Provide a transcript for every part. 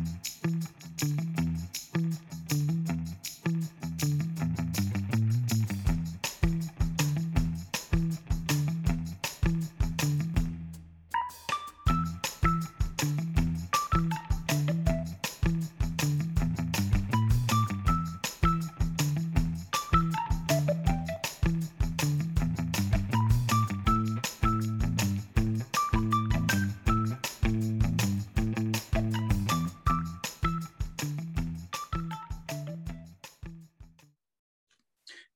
Mm-hmm.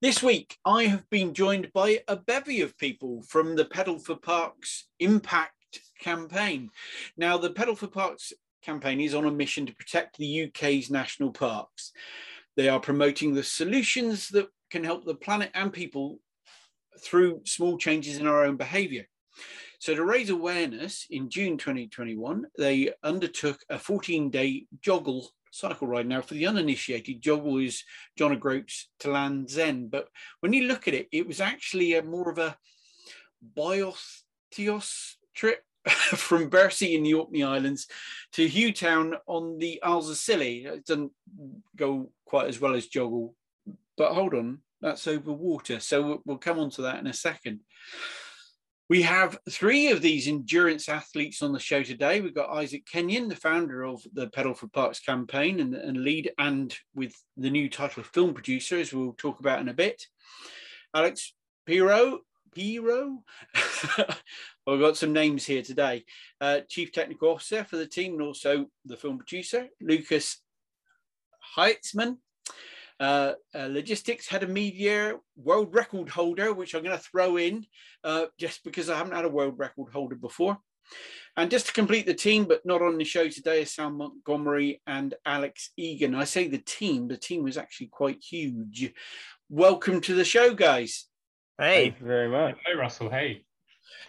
This week, I have been joined by a bevy of people from the Pedal for Parks Impact campaign. Now, the Pedal for Parks campaign is on a mission to protect the UK's national parks. They are promoting the solutions that can help the planet and people through small changes in our own behaviour. So, to raise awareness, in June 2021, they undertook a 14 day joggle cycle ride. Now, for the uninitiated, joggle is John O'Groats to Land's End. But when you look at it, it was actually a more of a bios trip from Birsay in the Orkney Islands to Hughtown on the Isles of Scilly. It doesn't go quite as well as joggle, but hold on, that's over water. So we'll come on to that in a second. We have three of these endurance athletes on the show today. We've got Isaac Kenyon, the founder of the Pedal for Parks campaign and, and lead, and with the new title of film producer, as we'll talk about in a bit. Alex Pierot, Pierot. We've got some names here today. Uh, Chief Technical Officer for the team and also the film producer, Lukas Haitzmann, uh, uh, logistics had a media, world record holder, which I'm going to throw in uh, just because I haven't had a world record holder before. And just to complete the team, but not on the show today, is Sam Montgomery and Alex Egan. I say the team, the team was actually quite huge. Welcome to the show, guys. Hey, Thank you very much. Hey, Russell. Hey.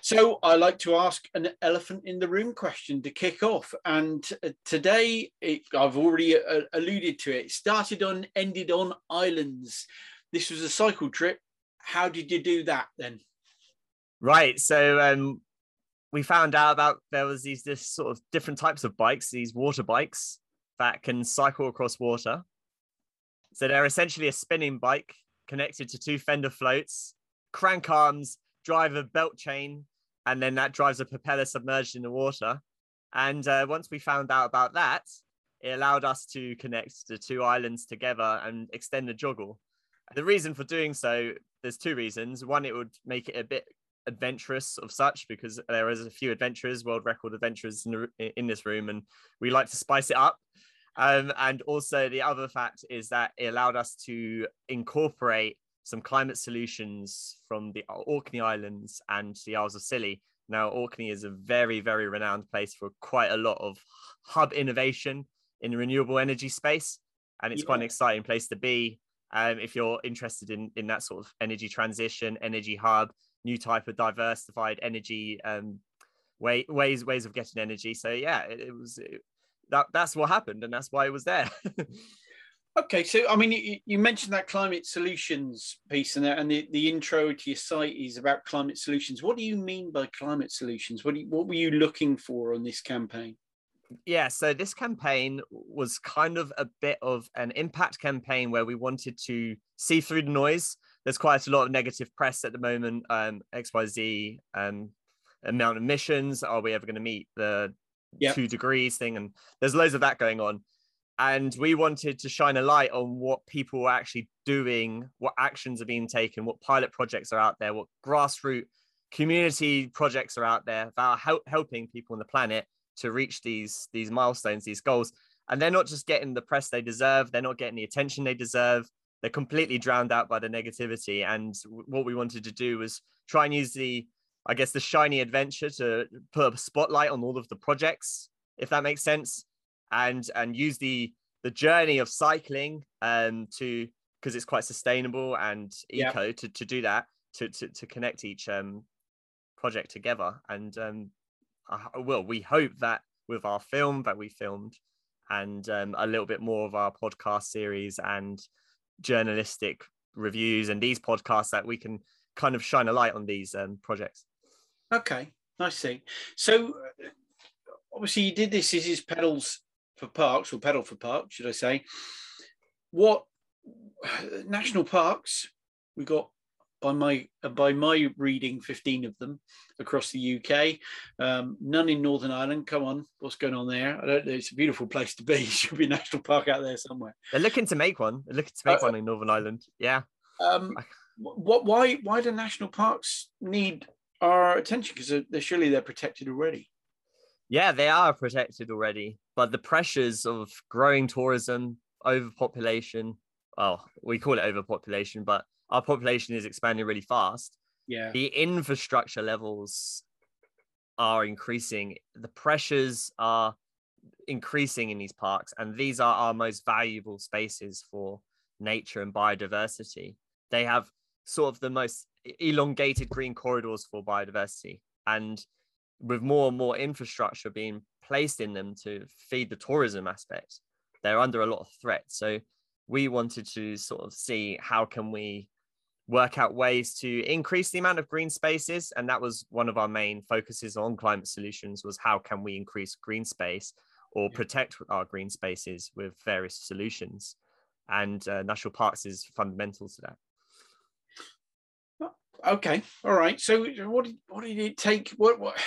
So I like to ask an elephant in the room question to kick off. And uh, today, it, I've already uh, alluded to it. Started on, ended on islands. This was a cycle trip. How did you do that then? Right. So um, we found out about there was these this sort of different types of bikes, these water bikes that can cycle across water. So they're essentially a spinning bike connected to two fender floats, crank arms, drive a belt chain and then that drives a propeller submerged in the water. And uh, once we found out about that, it allowed us to connect the two islands together and extend the joggle. The reason for doing so, there's two reasons. One, it would make it a bit adventurous of such because there is a few adventurers, world record adventurers in, the, in this room, and we like to spice it up. Um, and also, the other fact is that it allowed us to incorporate some climate solutions from the Orkney Islands and the Isles of Scilly. Now, Orkney is a very, very renowned place for quite a lot of hub innovation in the renewable energy space. And it's yeah. quite an exciting place to be um, if you're interested in, in that sort of energy transition, energy hub, new type of diversified energy um, way, ways ways of getting energy. So yeah, it, it was it, that that's what happened, and that's why it was there. Okay, so I mean, you, you, mentioned that climate solutions piece, and, and the, the intro to your site is about climate solutions. What do you mean by climate solutions? What you, what were you looking for on this campaign? Yeah, so this campaign was kind of a bit of an impact campaign where we wanted to see through the noise. There's quite a lot of negative press at the moment. Um, XYZ um, amount of emissions. Are we ever going to meet the yep. two degrees thing? And there's loads of that going on and we wanted to shine a light on what people are actually doing what actions are being taken what pilot projects are out there what grassroots community projects are out there that are help, helping people on the planet to reach these these milestones these goals. And they're not just getting the press they deserve they're not getting the attention they deserve they're completely drowned out by the negativity. And what we wanted to do was try and use the i guess the shiny adventure to put a spotlight on all of the projects if that makes sense and and use the the journey of cycling um to because it's quite sustainable and eco yeah. to, to do that to, to to connect each um project together. And um I, well we hope that with our film that we filmed and um, a little bit more of our podcast series and journalistic reviews and these podcasts that we can kind of shine a light on these um, projects. Okay i see. So obviously you did this this is pedals for parks, or pedal for parks, should I say? What national parks we got by my by my reading 15 of them across the uk um, none in northern ireland. Come on what's going on there? I don't know it's a beautiful place to be. Should be a national park out there somewhere. They're looking to make one. They're looking to make uh, one in northern ireland. Yeah. Um, what why why do national parks need our attention? Because they're, they're surely they're protected already. Yeah they are protected already but the pressures of growing tourism overpopulation well we call it overpopulation but our population is expanding really fast. Yeah. The infrastructure levels are increasing. The pressures are increasing in these parks, and these are our most valuable spaces for nature and biodiversity. They have sort of the most elongated green corridors for biodiversity. And with more and more infrastructure being placed in them to feed the tourism aspect, they're under a lot of threat. So we wanted to sort of see how can we work out ways to increase the amount of green spaces. And that was one of our main focuses on climate solutions was how can we increase green space or protect our green spaces with various solutions. And uh, national parks is fundamental to that. Okay. All right. So what did, what did it take? What what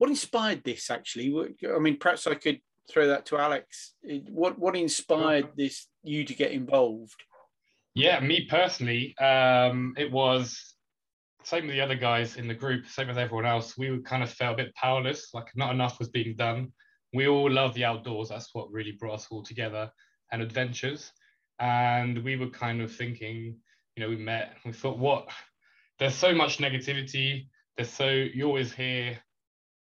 what inspired this actually i mean perhaps i could throw that to alex what what inspired this you to get involved yeah, me personally, um, it was same with the other guys in the group, same with everyone else. We kind of felt a bit powerless, like not enough was being done. We all love the outdoors. That's what really brought us all together and adventures. And we were kind of thinking, you know, we met, we thought, what? There's so much negativity. There's so, you always hear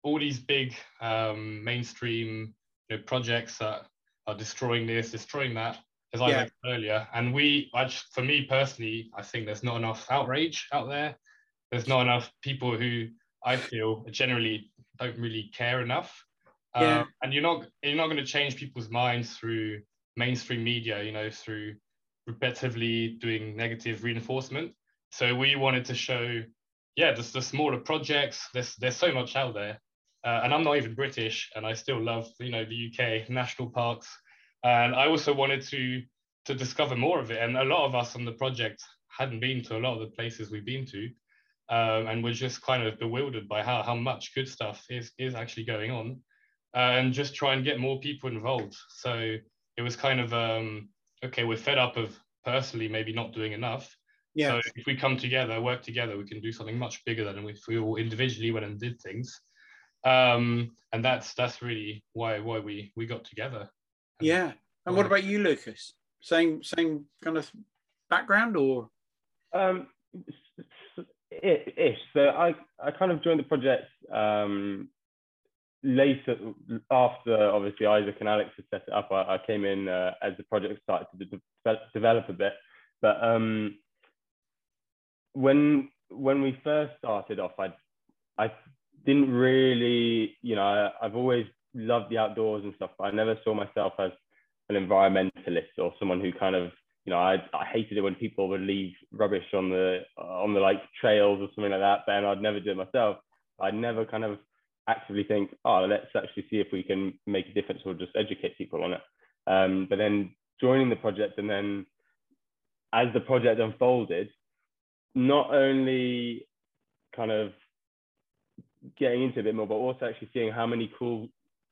all these big um, mainstream you know, projects that are destroying this, destroying that as I yeah. mentioned earlier. And we, I just, for me personally, I think there's not enough outrage out there. There's not enough people who I feel generally don't really care enough. Yeah. Um, and you're not you're not going to change people's minds through mainstream media, you know, through repetitively doing negative reinforcement. So we wanted to show, yeah, just the smaller projects. There's there's so much out there, uh, and I'm not even British, and I still love you know the UK national parks and I also wanted to to discover more of it. And a lot of us on the project hadn't been to a lot of the places we've been to, um, and we're just kind of bewildered by how how much good stuff is is actually going on, uh, and just try and get more people involved. So it was kind of um, okay. We're fed up of personally maybe not doing enough. Yeah. So if we come together, work together, we can do something much bigger than if we all individually went and did things. Um, and that's that's really why why we we got together. Yeah. And what about you, Lukas? Same same kind of background or? Um, ish. So I I kind of joined the project um, later after obviously Isaac and Alex had set it up. I, I came in uh, as the project started to de- develop a bit, but um, when when we first started off, I I didn't really, you know, I've always loved the outdoors and stuff, but I never saw myself as an environmentalist or someone who kind of you know I, I hated it when people would leave rubbish on the on the like trails or something like that but I'd never do it myself. I'd never kind of actively think oh let's actually see if we can make a difference or just educate people on it. Um, but then joining the project and then as the project unfolded not only kind of getting into a bit more but also actually seeing how many cool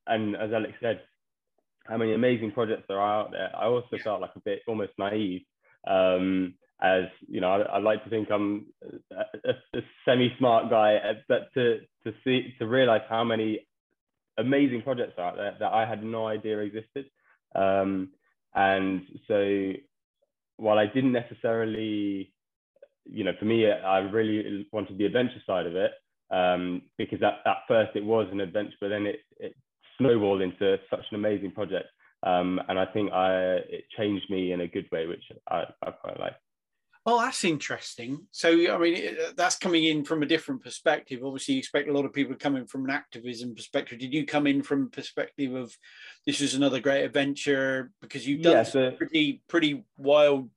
and as Alex said how many amazing projects there are out there. I also felt like a bit almost naive, um, as you know, I, I, like to think I'm a, a, a semi-smart guy, uh, but to to see to realize how many amazing projects are out there that I had no idea existed. Um, and so, while I didn't necessarily, you know, for me, I really wanted the adventure side of it um, because at, at first it was an adventure, but then it, it snowballed into such an amazing project. Um, and I think I, it changed me in a good way, which I, I quite like. Oh, that's interesting. So, I mean, that's coming in from a different perspective. Obviously, you expect a lot of people coming from an activism perspective. Did you come in from a perspective of this is another great adventure because you've done yeah, so, pretty, pretty wild,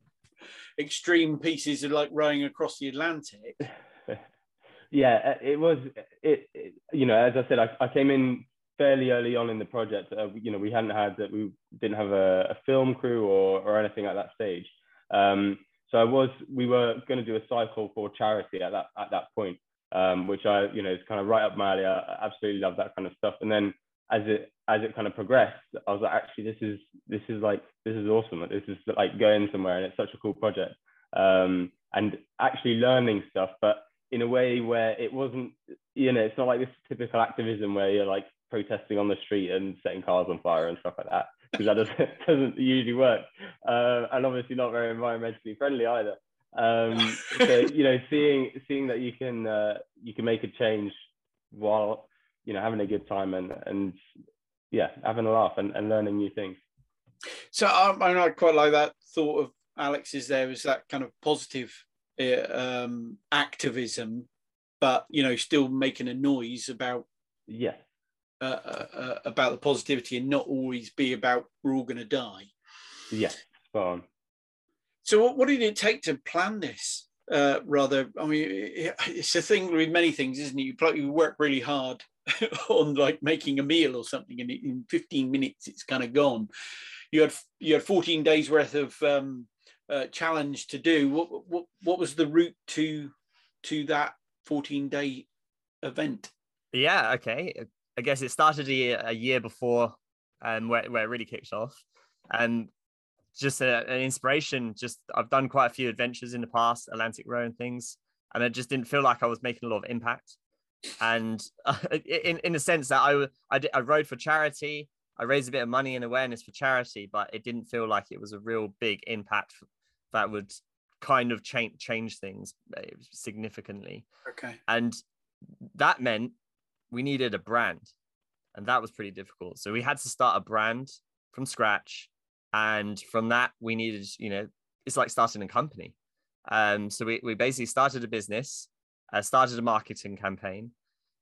extreme pieces of like rowing across the Atlantic? yeah, it was. It, it, you know, as I said, I, I came in fairly early on in the project. Uh, you know, we hadn't had that. We didn't have a, a, film crew or or anything at that stage. Um, so I was. We were going to do a cycle for charity at that at that point, um, which I you know is kind of right up my alley. I absolutely love that kind of stuff. And then as it as it kind of progressed, I was like, actually, this is this is like this is awesome. This is like going somewhere, and it's such a cool project. Um, and actually learning stuff, but in a way where it wasn't, you know, it's not like this typical activism where you're like protesting on the street and setting cars on fire and stuff like that, because that doesn't doesn't usually work, uh, and obviously not very environmentally friendly either. Um, so you know, seeing seeing that you can uh, you can make a change while you know having a good time and and yeah, having a laugh and, and learning new things. So um, I quite like that thought of Alex's. There was that kind of positive um, activism, but you know, still making a noise about yeah uh, uh, uh about the positivity and not always be about we're all going to die. Yeah, spot on. So, what, what did it take to plan this? Uh, rather, I mean, it's a thing with many things, isn't it? You, you work really hard on like making a meal or something, and in 15 minutes it's kind of gone. You had you had 14 days worth of um, uh, challenge to do. What, what what was the route to to that 14 day event? Yeah, okay. I guess it started a year, a year before um, where, where it really kicked off. And just a, an inspiration. Just I've done quite a few adventures in the past, Atlantic Row and things, and I just didn't feel like I was making a lot of impact. And in in the sense that I I, did, I rode for charity, I raised a bit of money and awareness for charity, but it didn't feel like it was a real big impact that would kind of change change things uh, significantly. Okay. And that meant we needed a brand, and that was pretty difficult. So we had to start a brand from scratch, and from that we needed, you know, it's like starting a company. Um, so we we basically started a business, uh, started a marketing campaign,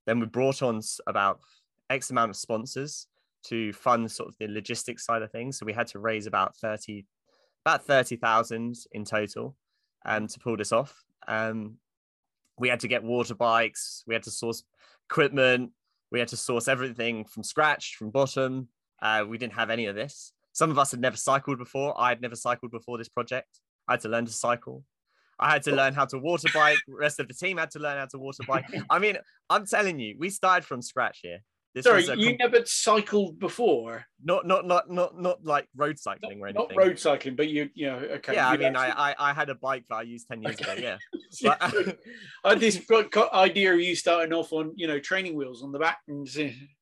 then we brought on about X amount of sponsors to fund sort of the logistics side of things. So we had to raise about 30 about 30,000 in total um, to pull this off. Um, we had to get water bikes, we had to source equipment, we had to source everything from scratch, from bottom. Uh, we didn't have any of this. Some of us had never cycled before. I had never cycled before this project. I had to learn to cycle. I had to learn how to water bike. The rest of the team had to learn how to water bike. I mean, I'm telling you, we started from scratch here. This Sorry, you never cycled before. Not, not, not, not, not like road cycling not, or anything. Not road cycling, but you, you know, okay. Yeah, I mean, actually... I, I, I had a bike that I used ten years okay. ago. Yeah, but, I had this idea of you starting off on, you know, training wheels on the back and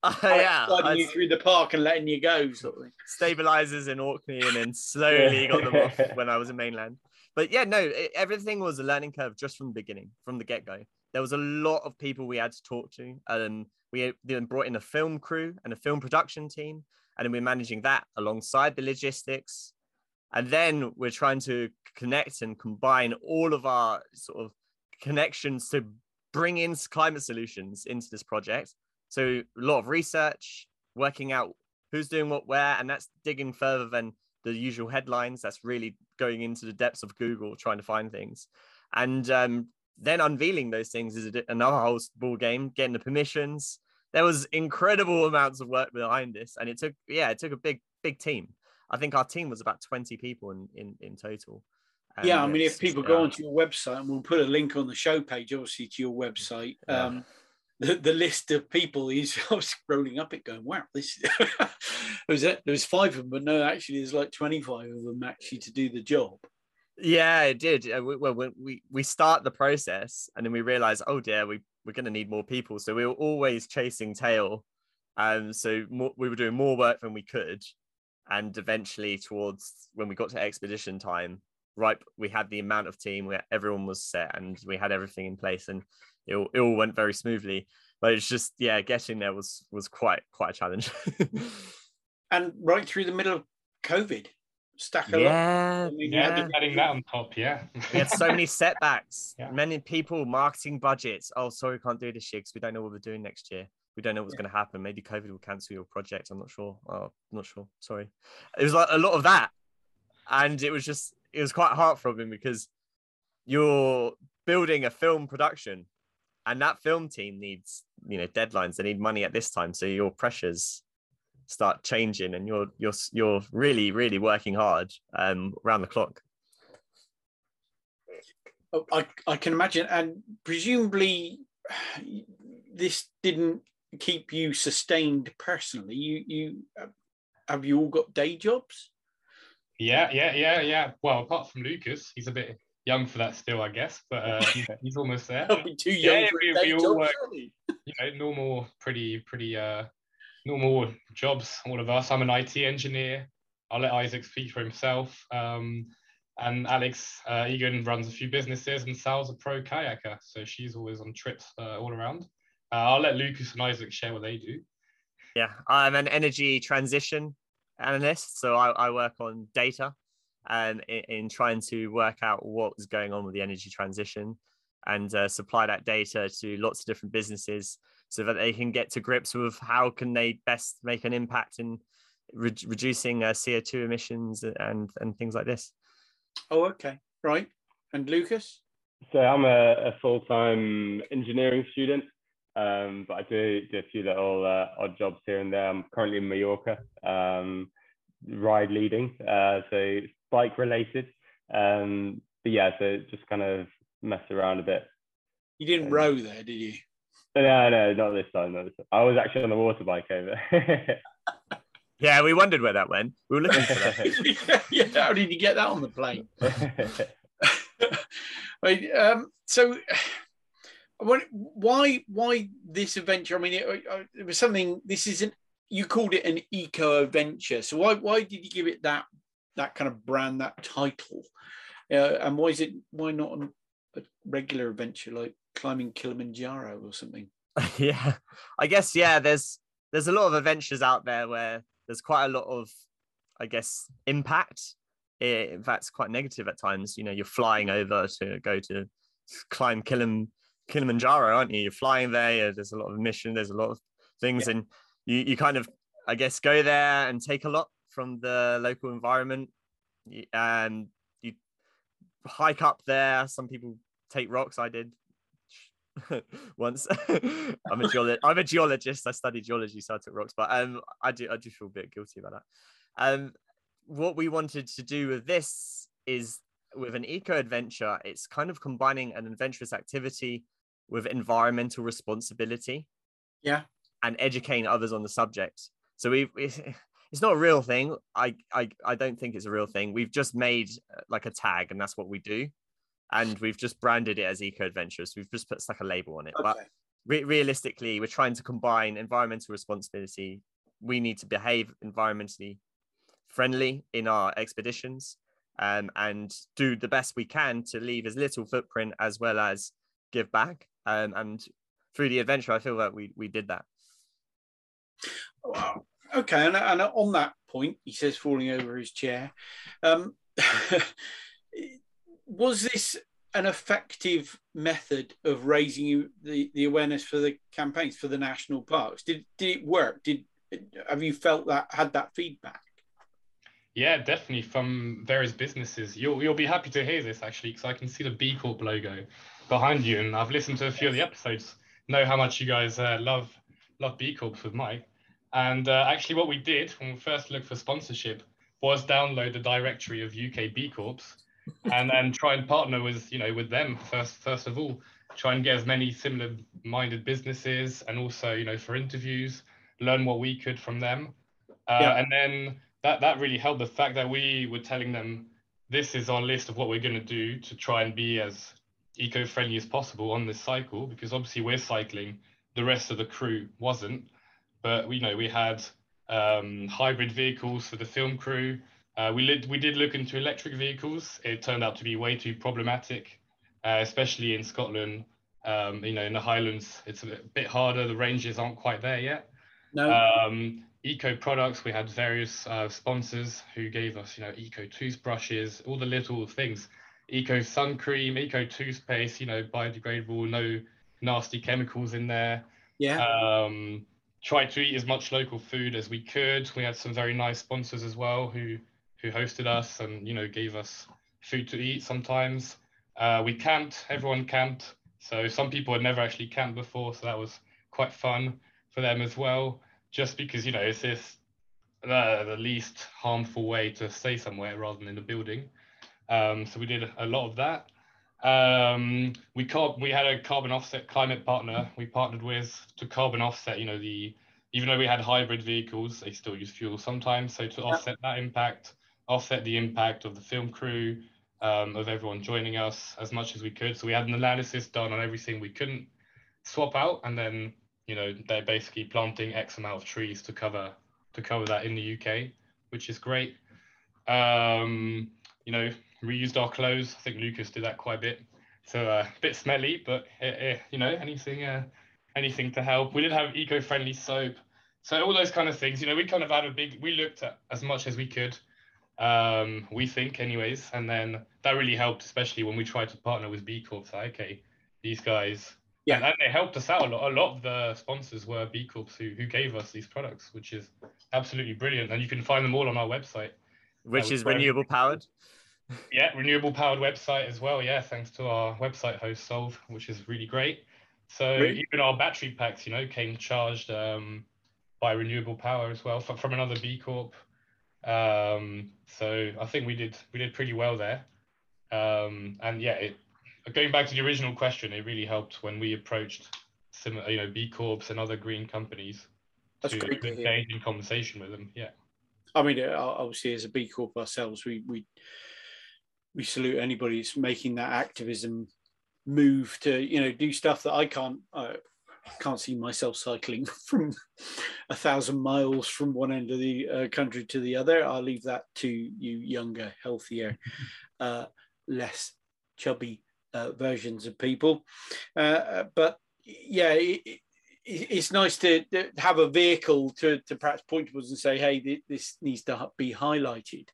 uh, yeah, sliding you through the park and letting you go, sort of. Stabilizers in Orkney, and then slowly got them off when I was in mainland. But yeah, no, it, everything was a learning curve just from the beginning, from the get go. There was a lot of people we had to talk to. Um, we then brought in a film crew and a film production team, and then we're managing that alongside the logistics. And then we're trying to connect and combine all of our sort of connections to bring in climate solutions into this project. So a lot of research, working out who's doing what where, and that's digging further than the usual headlines. That's really going into the depths of Google trying to find things. And um, then unveiling those things is another whole ball game, getting the permissions, there was incredible amounts of work behind this, and it took yeah, it took a big big team. I think our team was about twenty people in in, in total. And yeah, I mean, if people go onto your website, and we'll put a link on the show page, obviously to your website. Yeah. Um, the, the list of people is I was scrolling up it going, wow, this was it. There was five of them, but no, actually, there's like 25 of them actually to do the job. Yeah, it did. Well, we we start the process and then we realize, oh dear, we we're going to need more people. So we were always chasing tail. Um, so more, we were doing more work than we could. And eventually, towards when we got to expedition time, right, we had the amount of team where everyone was set and we had everything in place, and it, it all went very smoothly. But it's just, yeah, getting there was was quite quite a challenge. and right through the middle of COVID, stack a yeah, lot. yeah, adding that on top, yeah. we had so many setbacks. Yeah. Many people, marketing budgets. Oh, sorry, we can't do this year because we don't know what we're doing next year. We don't know what's yeah. going to happen. Maybe COVID will cancel your project. I'm not sure. Oh, I'm not sure. Sorry. It was like a lot of that, and it was just it was quite heartthrobbing because you're building a film production and that film team needs you know deadlines. They need money at this time, so your pressures start changing, and you're you're you're really really working hard um, around the clock. Oh, I, I can imagine, and presumably this didn't keep you sustained personally. You you have you all got day jobs? Yeah, yeah, yeah, yeah. Well, apart from Lukas, he's a bit young for that still, I guess, but uh, he's, he's, almost there. too young yeah, we, we all work, you know, normal, pretty, pretty, uh, normal jobs. All of us. I'm an IT engineer. I'll let Isaac speak for himself. Um, and Alex uh, Egan runs a few businesses, and Sal's a pro kayaker, so she's always on trips uh, all around. Uh, I'll let Lukas and Isaac share what they do. Yeah, I'm an energy transition analyst, so I, I work on data and in, in, trying to work out what's going on with the energy transition and uh, supply that data to lots of different businesses so that they can get to grips with how can they best make an impact in re- reducing uh, CO2 emissions and and things like this. Oh, okay, right. And Lukas? So I'm a, a full-time engineering student, um, but I do do a few little uh, odd jobs here and there. I'm currently in Mallorca, um, ride leading, uh, so bike related. Um, but yeah, so just kind of mess around a bit. You didn't um, row there, did you? No, no, not this time. Not this time. I was actually on the water bike over. Yeah, we wondered where that went. We were looking for that. yeah, how did you get that on the plane? right, um, so, why why this adventure? I mean, it, it, was something. This isn't. You called it an eco adventure. So why why did you give it that that kind of brand, that title? Uh, and why is it why not a regular adventure like climbing Kilimanjaro or something? yeah, I guess yeah. There's there's a lot of adventures out there where there's quite a lot of, I guess, impact. In fact, it's quite negative at times. You know, you're flying over to go to climb Kilim, Kilimanjaro, aren't you? You're flying there. There's a lot of mission. There's a lot of things, yeah. and you you kind of, I guess, go there and take a lot from the local environment. And you hike up there. Some people take rocks. I did once. I'm a geologist. I'm a geologist. I studied geology, so I took rocks. But um, I do I do feel a bit guilty about that. Um, what we wanted to do with this is with an eco adventure. It's kind of combining an adventurous activity with environmental responsibility. Yeah. And educating others on the subject. So we've. It's not a real thing. I, I I don't think it's a real thing. We've just made uh, like a tag, and that's what we do and we've just branded it as Eco Adventures. We've just put like a label on it. Okay. But re- realistically, we're trying to combine environmental responsibility. We need to behave environmentally friendly in our expeditions um, and do the best we can to leave as little footprint as well as give back. Um, and through the adventure, I feel that we we did that. Wow. Okay, and, and on that point, he says, falling over his chair. Um, was this an effective method of raising the, the awareness for the campaigns for the national parks? Did did it work? Did have you felt that had that feedback? Yeah, definitely from various businesses. You'll you'll be happy to hear this actually because I can see the B Corp logo behind you, and I've listened to a few of the episodes. Know how much you guys uh, love love B Corps with Mike. And uh, actually, what we did when we first looked for sponsorship was download the directory of UK B Corps and then try and partner with you know with them first first of all. Try and get as many similar minded businesses and also you know for interviews learn what we could from them. Uh, yeah. and then that that really helped the fact that we were telling them this is our list of what we're going to do to try and be as eco-friendly as possible on this cycle because obviously we're cycling the rest of the crew wasn't. But you know we had um, hybrid vehicles for the film crew uh, we, we did look into electric vehicles. It turned out to be way too problematic, uh, especially in Scotland. Um, you know, in the Highlands, it's a bit, bit, harder. The ranges aren't quite there yet. No. Um, eco products, we had various uh, sponsors who gave us, you know, eco toothbrushes, all the little things. Eco sun cream, eco toothpaste, you know, biodegradable, no nasty chemicals in there. Yeah. Um, tried to eat as much local food as we could. We had some very nice sponsors as well who who hosted us and you know gave us food to eat sometimes. Uh, we camped, everyone camped, So some people had never actually camped before, so that was quite fun for them as well. Just because you know it's this uh, the least harmful way to stay somewhere rather than in a building. Um, so we did a lot of that. Um, we car- we had a carbon offset climate partner we partnered with to carbon offset. You know the even though we had hybrid vehicles, they still use fuel sometimes. So to offset that impact, offset the impact of the film crew, um, of everyone joining us as much as we could. So we had an analysis done on everything we couldn't swap out, and then you know they're basically planting X amount of trees to cover to cover that in the UK, which is great. Um, you know, reused our clothes. I think Lukas did that quite a bit. So uh, a bit smelly, but uh, uh, you know, anything uh, anything to help. We did have eco-friendly soap. So all those kind of things, you know, we kind of had a big. We looked at as much as we could. Um, we think, anyways, and then that really helped, especially when we tried to partner with B Corp. So okay, these guys yeah, and, and they helped us out a lot. A lot of the sponsors were B Corps who, who gave us these products, which is absolutely brilliant. And you can find them all on our website, which uh, is renewable powered. Yeah, renewable powered website as well. Yeah, thanks to our website host Solve, which is really great. So really? even our battery packs, you know, came charged um, by renewable power as well from, from another B Corp. Um, so I think we did we did pretty well there. Um, and yeah, it, going back to the original question, it really helped when we approached some you know, B Corps and other green companies That's to, to engage in conversation with them. Yeah. I mean, uh, obviously, as a B Corp ourselves, we we we salute anybody who's making that activism move to you know do stuff that I can't. Uh, can't see myself cycling from a thousand miles from one end of the uh, country to the other. I'll leave that to you younger, healthier, uh, less chubby uh, versions of people. Uh, but yeah, it, it, it's nice to, to, have a vehicle to, to perhaps point towards and say, hey, this needs to be highlighted.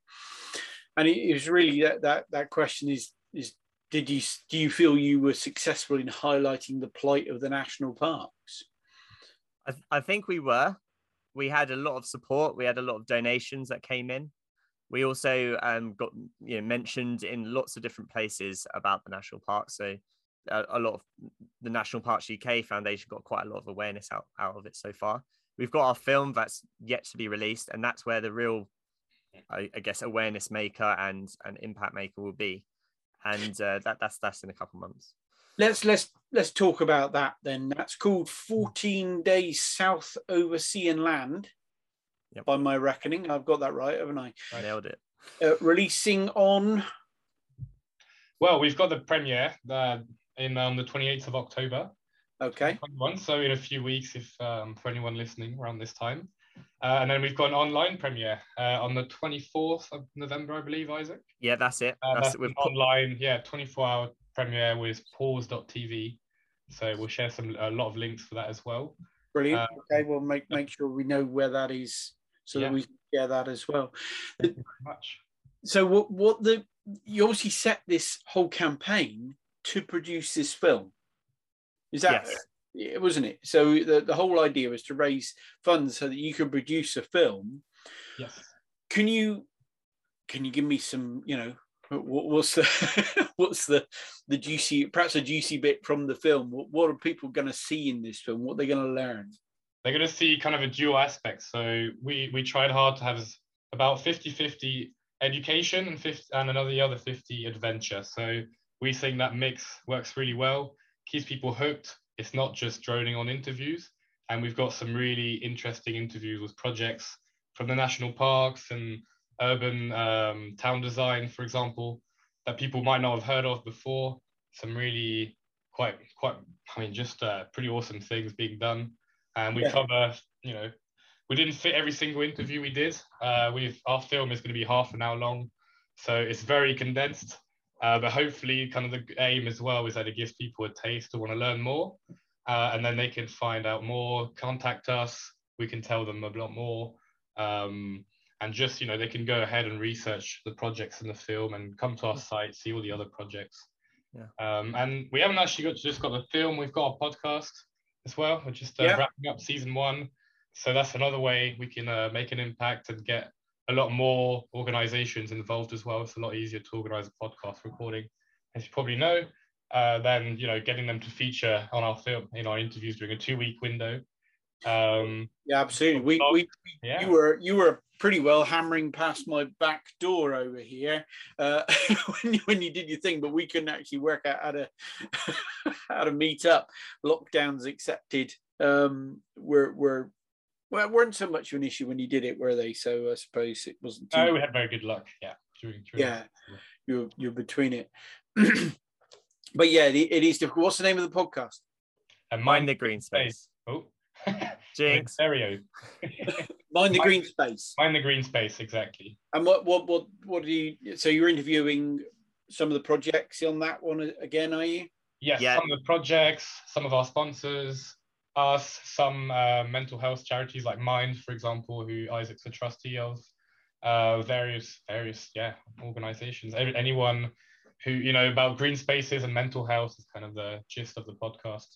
And it, it was really that, that that question is is did you do you feel you were successful in highlighting the plight of the national parks? I, I think we were. We had a lot of support. We had a lot of donations that came in. We also um, got you know mentioned in lots of different places about the national park. So a, a, lot of the National Parks UK Foundation got quite a lot of awareness out, out of it so far. We've got our film that's yet to be released, and that's where the real, I, I guess, awareness maker and an impact maker will be, and uh, that that's that's in a couple months. Let's let's let's talk about that then. That's called 14 Days South Over Sea and Land yep. by my reckoning. I've got that right, haven't I? I nailed it. Uh, releasing on. Well, we've got the premiere uh, in um, the 28th of October. Okay. So in a few weeks, if um, for anyone listening around this time. Uh, and then we've got an online premiere uh, on the 24th of November, I believe, Isaac. Yeah, that's it. Uh, that's, that's it. online, yeah, 24 hour premiere with pause.tv. So we'll share some a lot of links for that as well. Brilliant. Uh, okay, we'll make make sure we know where that is so yeah. that we share that as well. Thank you very much. So what what the you obviously set this whole campaign to produce this film. Is that yes. It wasn't it? So the, the whole idea was to raise funds so that you could produce a film. Yes. Can you can you give me some, you know, what's the what's the the juicy perhaps a juicy bit from the film what, what are people going to see in this film what they're going to learn they're going to see kind of a dual aspect. So we we tried hard to have about 50-50 education and 50 and another other 50 adventure. So we think that mix works really well, keeps people hooked. It's not just droning on interviews. And we've got some really interesting interviews with projects from the national parks and urban um, town design, for example, that people might not have heard of before. Some really quite, quite, I mean, just uh, pretty awesome things being done and we yeah. cover, you know, we didn't fit every single interview we did. Uh, we our film is going to be half an hour long, so it's very condensed. Uh, but hopefully, kind of the aim as well is that it gives people a taste to want to learn more, uh, and then they can find out more, contact us. We can tell them a lot more, um, and just you know they can go ahead and research the projects in the film and come to our site, see all the other projects. Yeah. Um, and we haven't actually got just got the film. We've got a podcast as well. We're just uh, yeah. wrapping up season one. So that's another way we can uh, make an impact and get a lot more organizations involved as well. It's a lot easier to organize a podcast recording, as you probably know. uh, then you know getting them to feature on our film in our interviews during a two week window. Um, yeah, absolutely. We, we yeah. you were you were pretty well hammering past my back door over here uh, when, you, when you did your thing, but we couldn't actually work out how to how to meet up. Lockdowns accepted. Um, were were well, it weren't so much of an issue when you did it, were they? So I suppose it wasn't. Too... Oh, we had very good luck. Yeah, during, during yeah, you're you're between it. but yeah, it is difficult. What's the name of the podcast? Uh, and mind the green space. Oh, Jinx. Stereo. mind the green space. Mind the green space, exactly. And what what what what do you? So you're interviewing some of the projects on that one again, are you? Yes, yeah. some of the projects, some of our sponsors, us, some uh, mental health charities like Mind, for example, who Isaac's a trustee of, uh, various various yeah organizations. Anyone who you know about green spaces and mental health is kind of the gist of the podcast.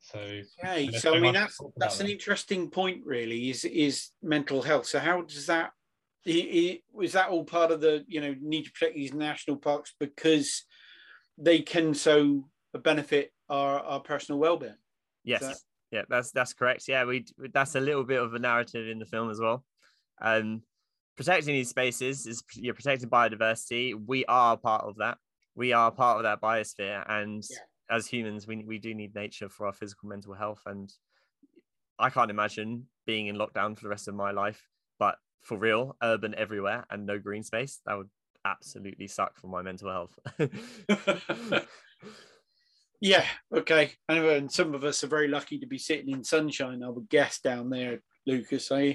So okay, so I mean that's that's an that. interesting point, really. Is is mental health? So how does that? Is that all part of the you know need to protect these national parks because they can so benefit our our personal well-being? Yes, that... yeah, that's that's correct. Yeah, we that's a little bit of a narrative in the film as well. Um, protecting these spaces is you're protecting biodiversity. We are part of that we are part of that biosphere and yeah. as humans we, we do need nature for our physical mental health and i can't imagine being in lockdown for the rest of my life but for real urban everywhere and no green space that would absolutely suck for my mental health yeah okay and some of us are very lucky to be sitting in sunshine i would guess down there Lukas eh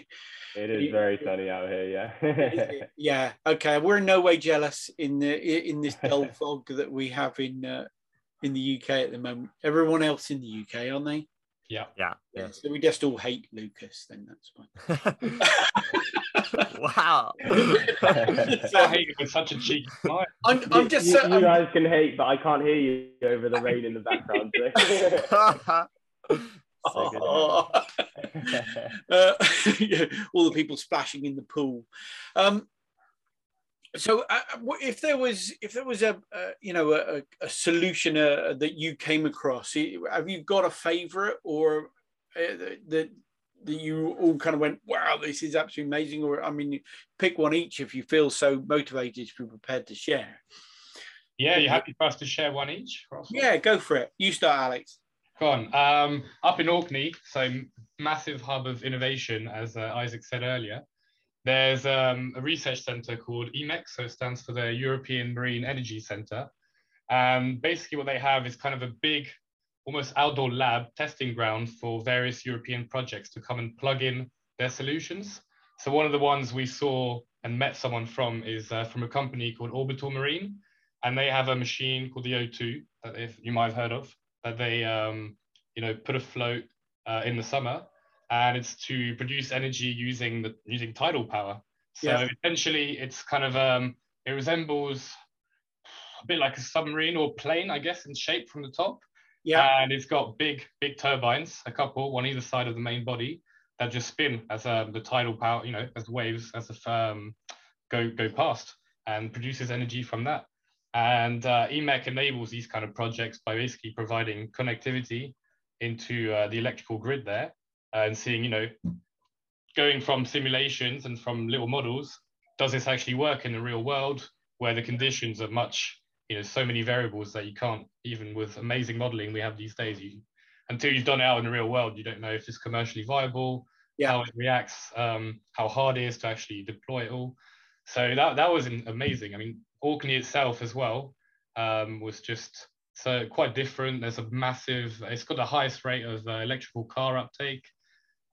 it is very sunny out here, yeah. yeah. Okay, we're in no way jealous in the in this dull fog that we have in uh, in the UK at the moment. Everyone else in the UK, aren't they? Yeah. Yeah. yeah. So we just all hate Lukas, then that's fine. wow. I hate you with such a cheeky smile. I'm, I'm just. You, you, guys can hate, but I can't hear you over the rain in the background. So. oh. uh, all the people splashing in the pool. Um, so, uh, if there was if there was a, you know a, a solution uh, that you came across, have you got a favourite or uh, that that you all kind of went, wow, this is absolutely amazing? Or I mean, pick one each if you feel so motivated to be prepared to share. Yeah, you happy for us to share one each? Yeah, go for it. You start, Alex. Go on. Um, up in Orkney, so massive hub of innovation, as uh, Isaac said earlier. There's um, a research center called EMEC, so it stands for the European Marine Energy Center. And basically, what they have is kind of a big, almost outdoor lab testing ground for various European projects to come and plug in their solutions. So one of the ones we saw and met someone from is uh, from a company called Orbital Marine, and they have a machine called the O2 that you might have heard of that they um, you know put afloat uh, in the summer, and it's to produce energy using the using tidal power. So yeah. essentially, it's kind of um, it resembles a bit like a submarine or plane, I guess, in shape from the top. Yeah. And it's got big, big turbines, a couple, on either side of the main body, that just spin as um, the tidal power, you know, as waves as the um, go go past and produces energy from that. And uh, EMEC enables these kind of projects by basically providing connectivity into uh, the electrical grid there and seeing, you know, going from simulations and from little models, does this actually work in the real world where the conditions are much, you know, so many variables that you can't, even with amazing modeling we have these days, you, until you've done it out in the real world, you don't know if it's commercially viable, yeah. how it reacts, um, how hard it is to actually deploy it all. So that, that was amazing. I mean, Orkney itself as well um, was just so quite different. There's a massive, it's got the highest rate of uh, electrical car uptake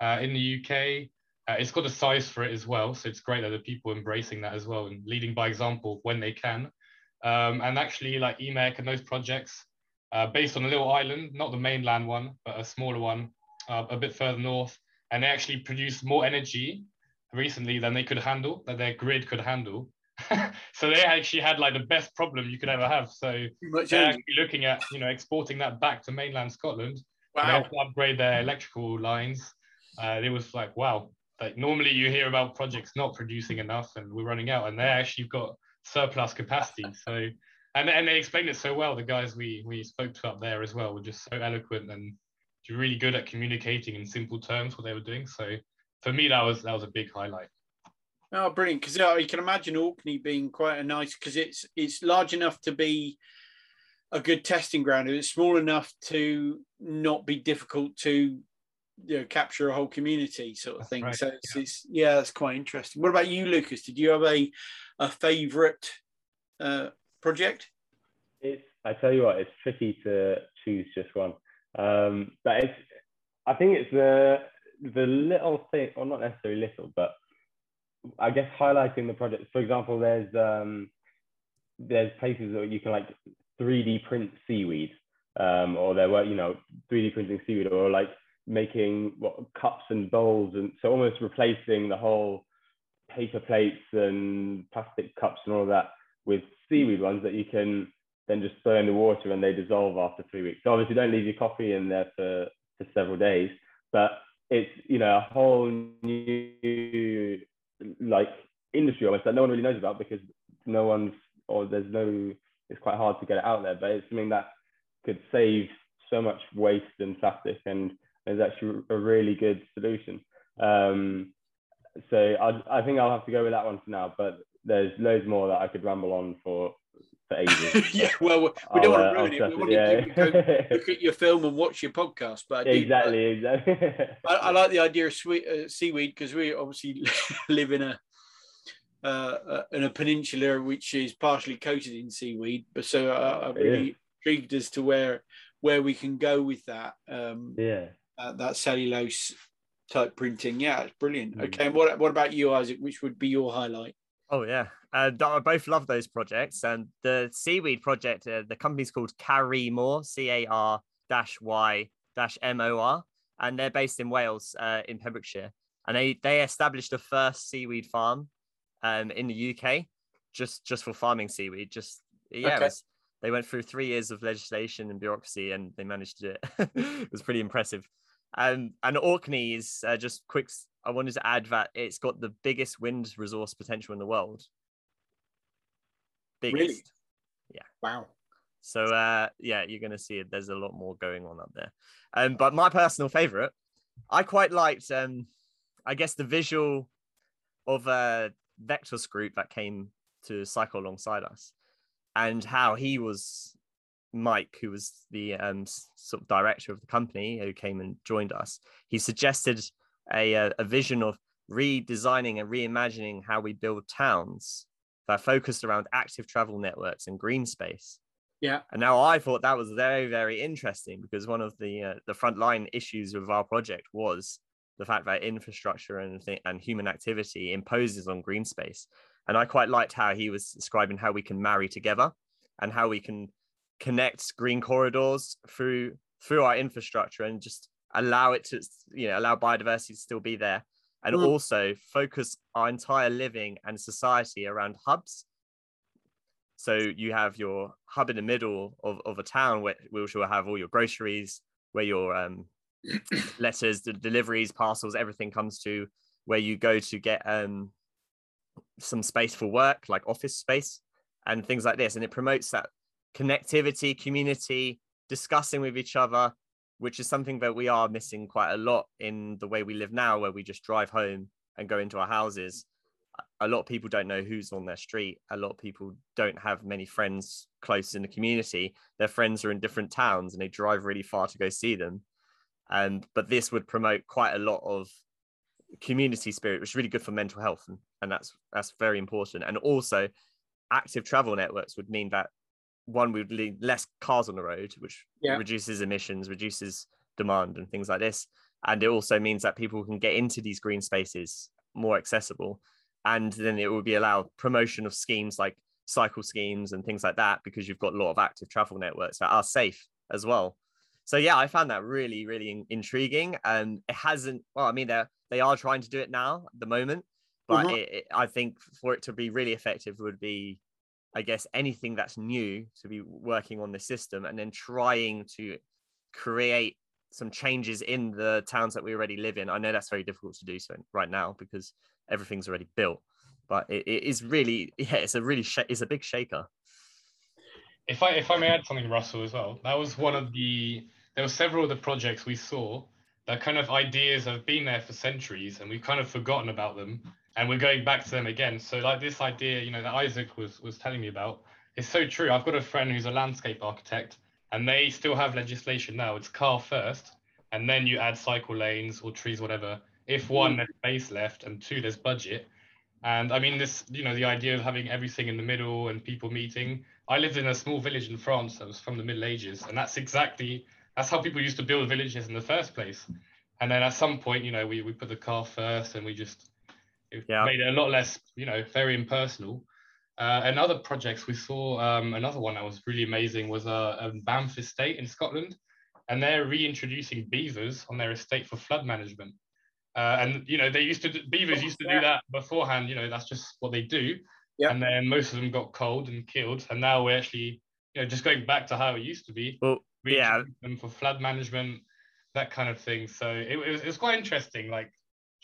uh, in the UK. Uh, it's got a size for it as well. So it's great that the people embracing that as well and leading by example when they can. Um, and actually like EMEC and those projects uh, based on a little island, not the mainland one, but a smaller one uh, a bit further north. And they actually produced more energy recently than they could handle, that their grid could handle. so they actually had like the best problem you could ever have. So they're actually looking at you know exporting that back to mainland Scotland. Wow. To upgrade their electrical lines. Uh, it was like wow. Like normally you hear about projects not producing enough and we're running out, and they actually got surplus capacity. So and and they explained it so well. The guys we we spoke to up there as well were just so eloquent and really good at communicating in simple terms what they were doing. So for me, that was that was a big highlight. Oh, brilliant! Because you can imagine Orkney being quite a nice because it's it's large enough to be a good testing ground. It's small enough to not be difficult to you know capture a whole community sort of thing. Right. So it's, yeah. it's yeah, that's quite interesting. What about you, Lukas? Did you have a a favourite uh, project? It's I tell you what, it's tricky to choose just one. Um, but it's I think it's the the little thing, or not necessarily little, but I guess highlighting the project. For example, there's um, there's places that you can like 3D print seaweed, um, or there were you know 3D printing seaweed, or like making what cups and bowls, and so almost replacing the whole paper plates and plastic cups and all of that with seaweed ones that you can then just throw in the water and they dissolve after three weeks. So obviously, don't leave your coffee in there for, for several days, but it's you know a whole new like industry almost that no one really knows about because no one's or there's no it's quite hard to get it out there. But it's something that could save so much waste and plastic and is actually a really good solution. Um, so I, I think I'll have to go with that one for now. But there's loads more that I could ramble on for for ages. yeah, well, we don't want to ruin it. We want yeah. to go look at your film and watch your podcast. But exactly, exactly. I, I, like the idea of sweet, uh, seaweed because we obviously live in a uh, uh, in a peninsula which is partially coated in seaweed. But so uh, I'm really yeah. intrigued as to where where we can go with that. Um, yeah, uh, that cellulose type printing. Yeah, it's brilliant. Mm. Okay, and what what about you, Isaac? Which would be your highlight? Oh yeah, uh, I both love those projects. And the seaweed project, uh, the company's called Câr-y-Môr, C A R dash Y dash M O R, and they're based in Wales, uh, in Pembrokeshire. And they they established the first seaweed farm, um, in the UK, just just for farming seaweed. Just yeah, okay. was, they went through three years of legislation and bureaucracy, and they managed to do it. it was pretty impressive. Um, and Orkney is uh, just quick I wanted to add that it's got the biggest wind resource potential in the world. Biggest. Really? Yeah. Wow. So uh, yeah, you're gonna see it. There's a lot more going on up there. Um, but my personal favorite, I quite liked um, I guess the visual of uh Vectos group that came to cycle alongside us and how he was Mike, who was the um, sort of director of the company who came and joined us, he suggested a, uh, a vision of redesigning and reimagining how we build towns that focused around active travel networks and green space. Yeah. And now I thought that was very, very interesting because one of the uh, the frontline issues of our project was the fact that infrastructure and th- and human activity imposes on green space. And I quite liked how he was describing how we can marry together and how we can connect green corridors through through our infrastructure and just allow it to you know allow biodiversity to still be there. And mm. also focus our entire living and society around hubs. So you have your hub in the middle of, of a town where which will have all your groceries where your um, letters the deliveries parcels everything comes to where you go to get um, some space for work like office space and things like this. And it promotes that connectivity community discussing with each other which is something that we are missing quite a lot in the way we live now, where we just drive home and go into our houses. A lot of people don't know who's on their street. A lot of people don't have many friends close in the community. Their friends are in different towns and they drive really far to go see them. And but this would promote quite a lot of community spirit, which is really good for mental health, and, and that's that's very important. And also, active travel networks would mean that one would leave less cars on the road, which yeah. reduces emissions, reduces demand, and things like this. And it also means that people can get into these green spaces more accessible. And then it would be allowed promotion of schemes like cycle schemes and things like that because you've got a lot of active travel networks that are safe as well. So yeah, I found that really, really in- intriguing. And it hasn't. Well, I mean, they they are trying to do it now at the moment, but mm-hmm. it, it, I think for it to be really effective would be I guess anything that's new to be working on the system and then trying to create some changes in the towns that we already live in. I know that's very difficult to do so right now because everything's already built, but it, it is really, yeah, it's a really, sh- it's a big shaker. if I if I may add something, Russell, as well, that was one of the there were several of the projects we saw that kind of ideas have been there for centuries and we've kind of forgotten about them and we're going back to them again. So like this idea, you know, that Isaac was was telling me about is so true. I've got a friend who's a landscape architect and they still have legislation now. It's car first, and then you add cycle lanes or trees, whatever. If one, mm. there's space left, and two, there's budget. And I mean, this, you know, the idea of having everything in the middle and people meeting. I lived in a small village in France that was from the Middle Ages, and that's exactly that's how people used to build villages in the first place. And then at some point, you know, we, we put the car first, and we just yeah. made it a lot less, you know, very impersonal. Uh, and other projects, we saw um, another one that was really amazing was a, a Bamff estate in Scotland, and they're reintroducing beavers on their estate for flood management. Uh, and you know they used to do, beavers used to do that beforehand. You know that's just what they do. Yeah. And then most of them got cold and killed, and now we're actually you know just going back to how it used to be. Well, yeah. Them for flood management, that kind of thing. So it, it was it was quite interesting. Like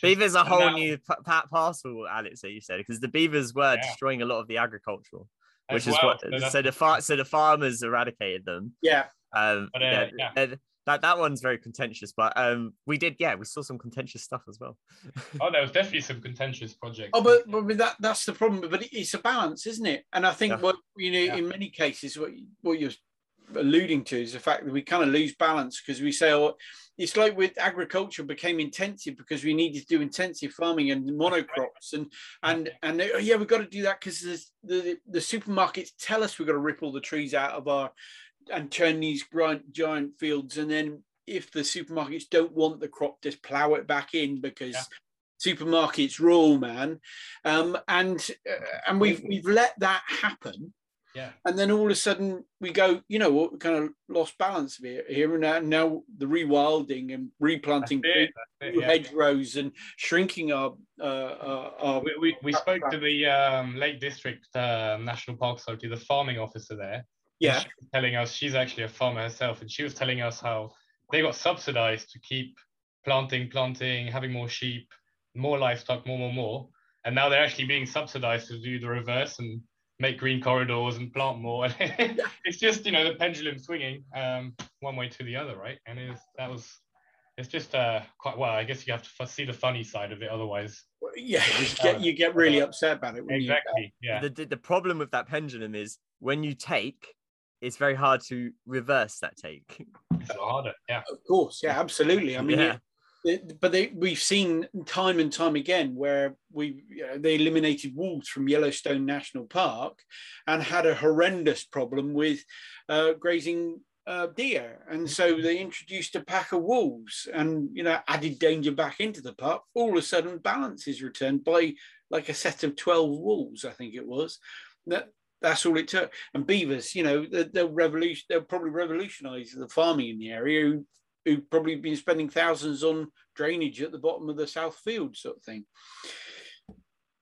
Beavers a whole now, new p- parcel, Alex, that you said, because the beavers were yeah. destroying a lot of the agricultural, which As is well. what. So, so the far, so the farmers eradicated them. Yeah. Um, but, uh, yeah, yeah. that that one's very contentious, but um, we did, yeah, we saw some contentious stuff as well. oh, there was definitely some contentious projects. Oh, but, but that that's the problem. But it's a balance, isn't it? And I think what you know, in many cases, what what you're alluding to is the fact that we kind of lose balance because we say, oh, it's like with agriculture became intensive because we needed to do intensive farming and monocrops and and and oh, yeah we've got to do that because the the supermarkets tell us we've got to rip all the trees out of our and turn these giant, giant fields. And then if the supermarkets don't want the crop just plow it back in because yeah. supermarkets rule man. Um, and uh, and we've we've let that happen yeah. And then all of a sudden we go, you know what, we kind of lost balance here, here and now, now the rewilding and replanting it, yeah. hedgerows and shrinking our. Uh, uh, our we, we, we spoke to the um, Lake District uh, National Park Authority, the farming officer there. Yeah. telling us she's actually a farmer herself, and she was telling us how they got subsidized to keep planting, planting, having more sheep, more livestock, more, more, more. And now they're actually being subsidized to do the reverse and make green corridors and plant more. it's just you know the pendulum swinging um, one way to the other, right? And it's, that was it's just uh, quite well. I guess you have to see the funny side of it, otherwise. Yeah, you get, you get really upset about it. exactly. You, yeah. The, the, the problem with that pendulum is when you take, it's very hard to reverse that take. It's harder. Yeah. Of course. Yeah. Absolutely. I mean, yeah but they, we've seen time and time again where we you know, they eliminated wolves from Yellowstone National Park and had a horrendous problem with uh, grazing uh, deer, and so mm-hmm. they introduced a pack of wolves and you know added danger back into the park. All of a sudden, balance is returned by like a set of twelve wolves, I think it was. That that's all it took. And beavers, you know, they'll revolution. They'll probably revolutionise the farming in the area who've probably been spending thousands on drainage at the bottom of the south field sort of thing.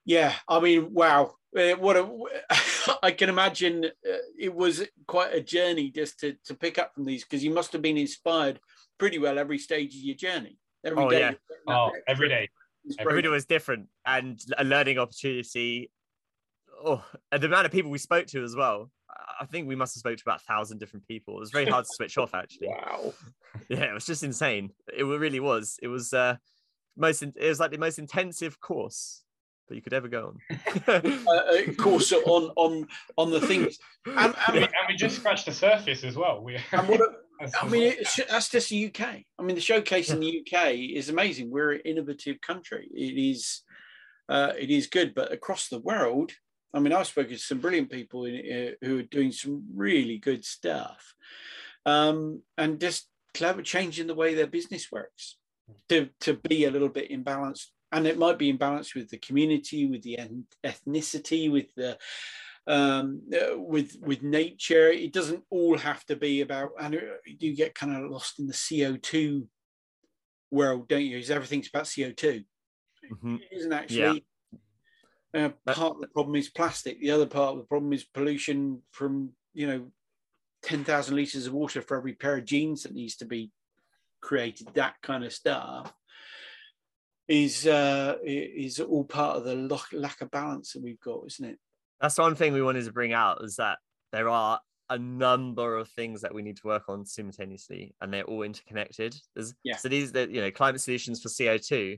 Yeah i mean wow. Uh, what a i can imagine uh, it was quite a journey just to, to pick up from these because you must have been inspired pretty well every stage of your journey. Every oh, day. yeah. oh every day. Every day was different and a learning opportunity oh and the amount of people we spoke to as well I think we must have spoke to about a thousand different people. It was very hard to switch off, actually. Wow. Yeah, it was just insane. It really was. It was uh, most. It was like the most intensive course that you could ever go on. uh, course on on on the things, and, and, and, we just scratched the surface as well. We. I mean, that's just the UK. I mean, the showcase in the UK is amazing. We're an innovative country. It is, uh, it is good. But across the world, I mean, I've spoken to some brilliant people in, uh, who are doing some really good stuff, um, and just clever changing the way their business works to to be a little bit imbalanced, and it might be imbalanced with the community, with the ethnicity, with the um, uh, with with nature. It doesn't all have to be about. And you get kind of lost in the CO two world, don't you? Is everything's about CO 2 mm-hmm. It isn't actually. Yeah uh, part of the problem is plastic. The other part of the problem is pollution from you know, ten thousand liters of water for every pair of jeans that needs to be created. That kind of stuff is uh, is all part of the lack of balance that we've got, isn't it? That's one thing we wanted to bring out is that there are a number of things that we need to work on simultaneously, and they're all interconnected. There's, Yeah. So these, the you know, climate solutions for CO two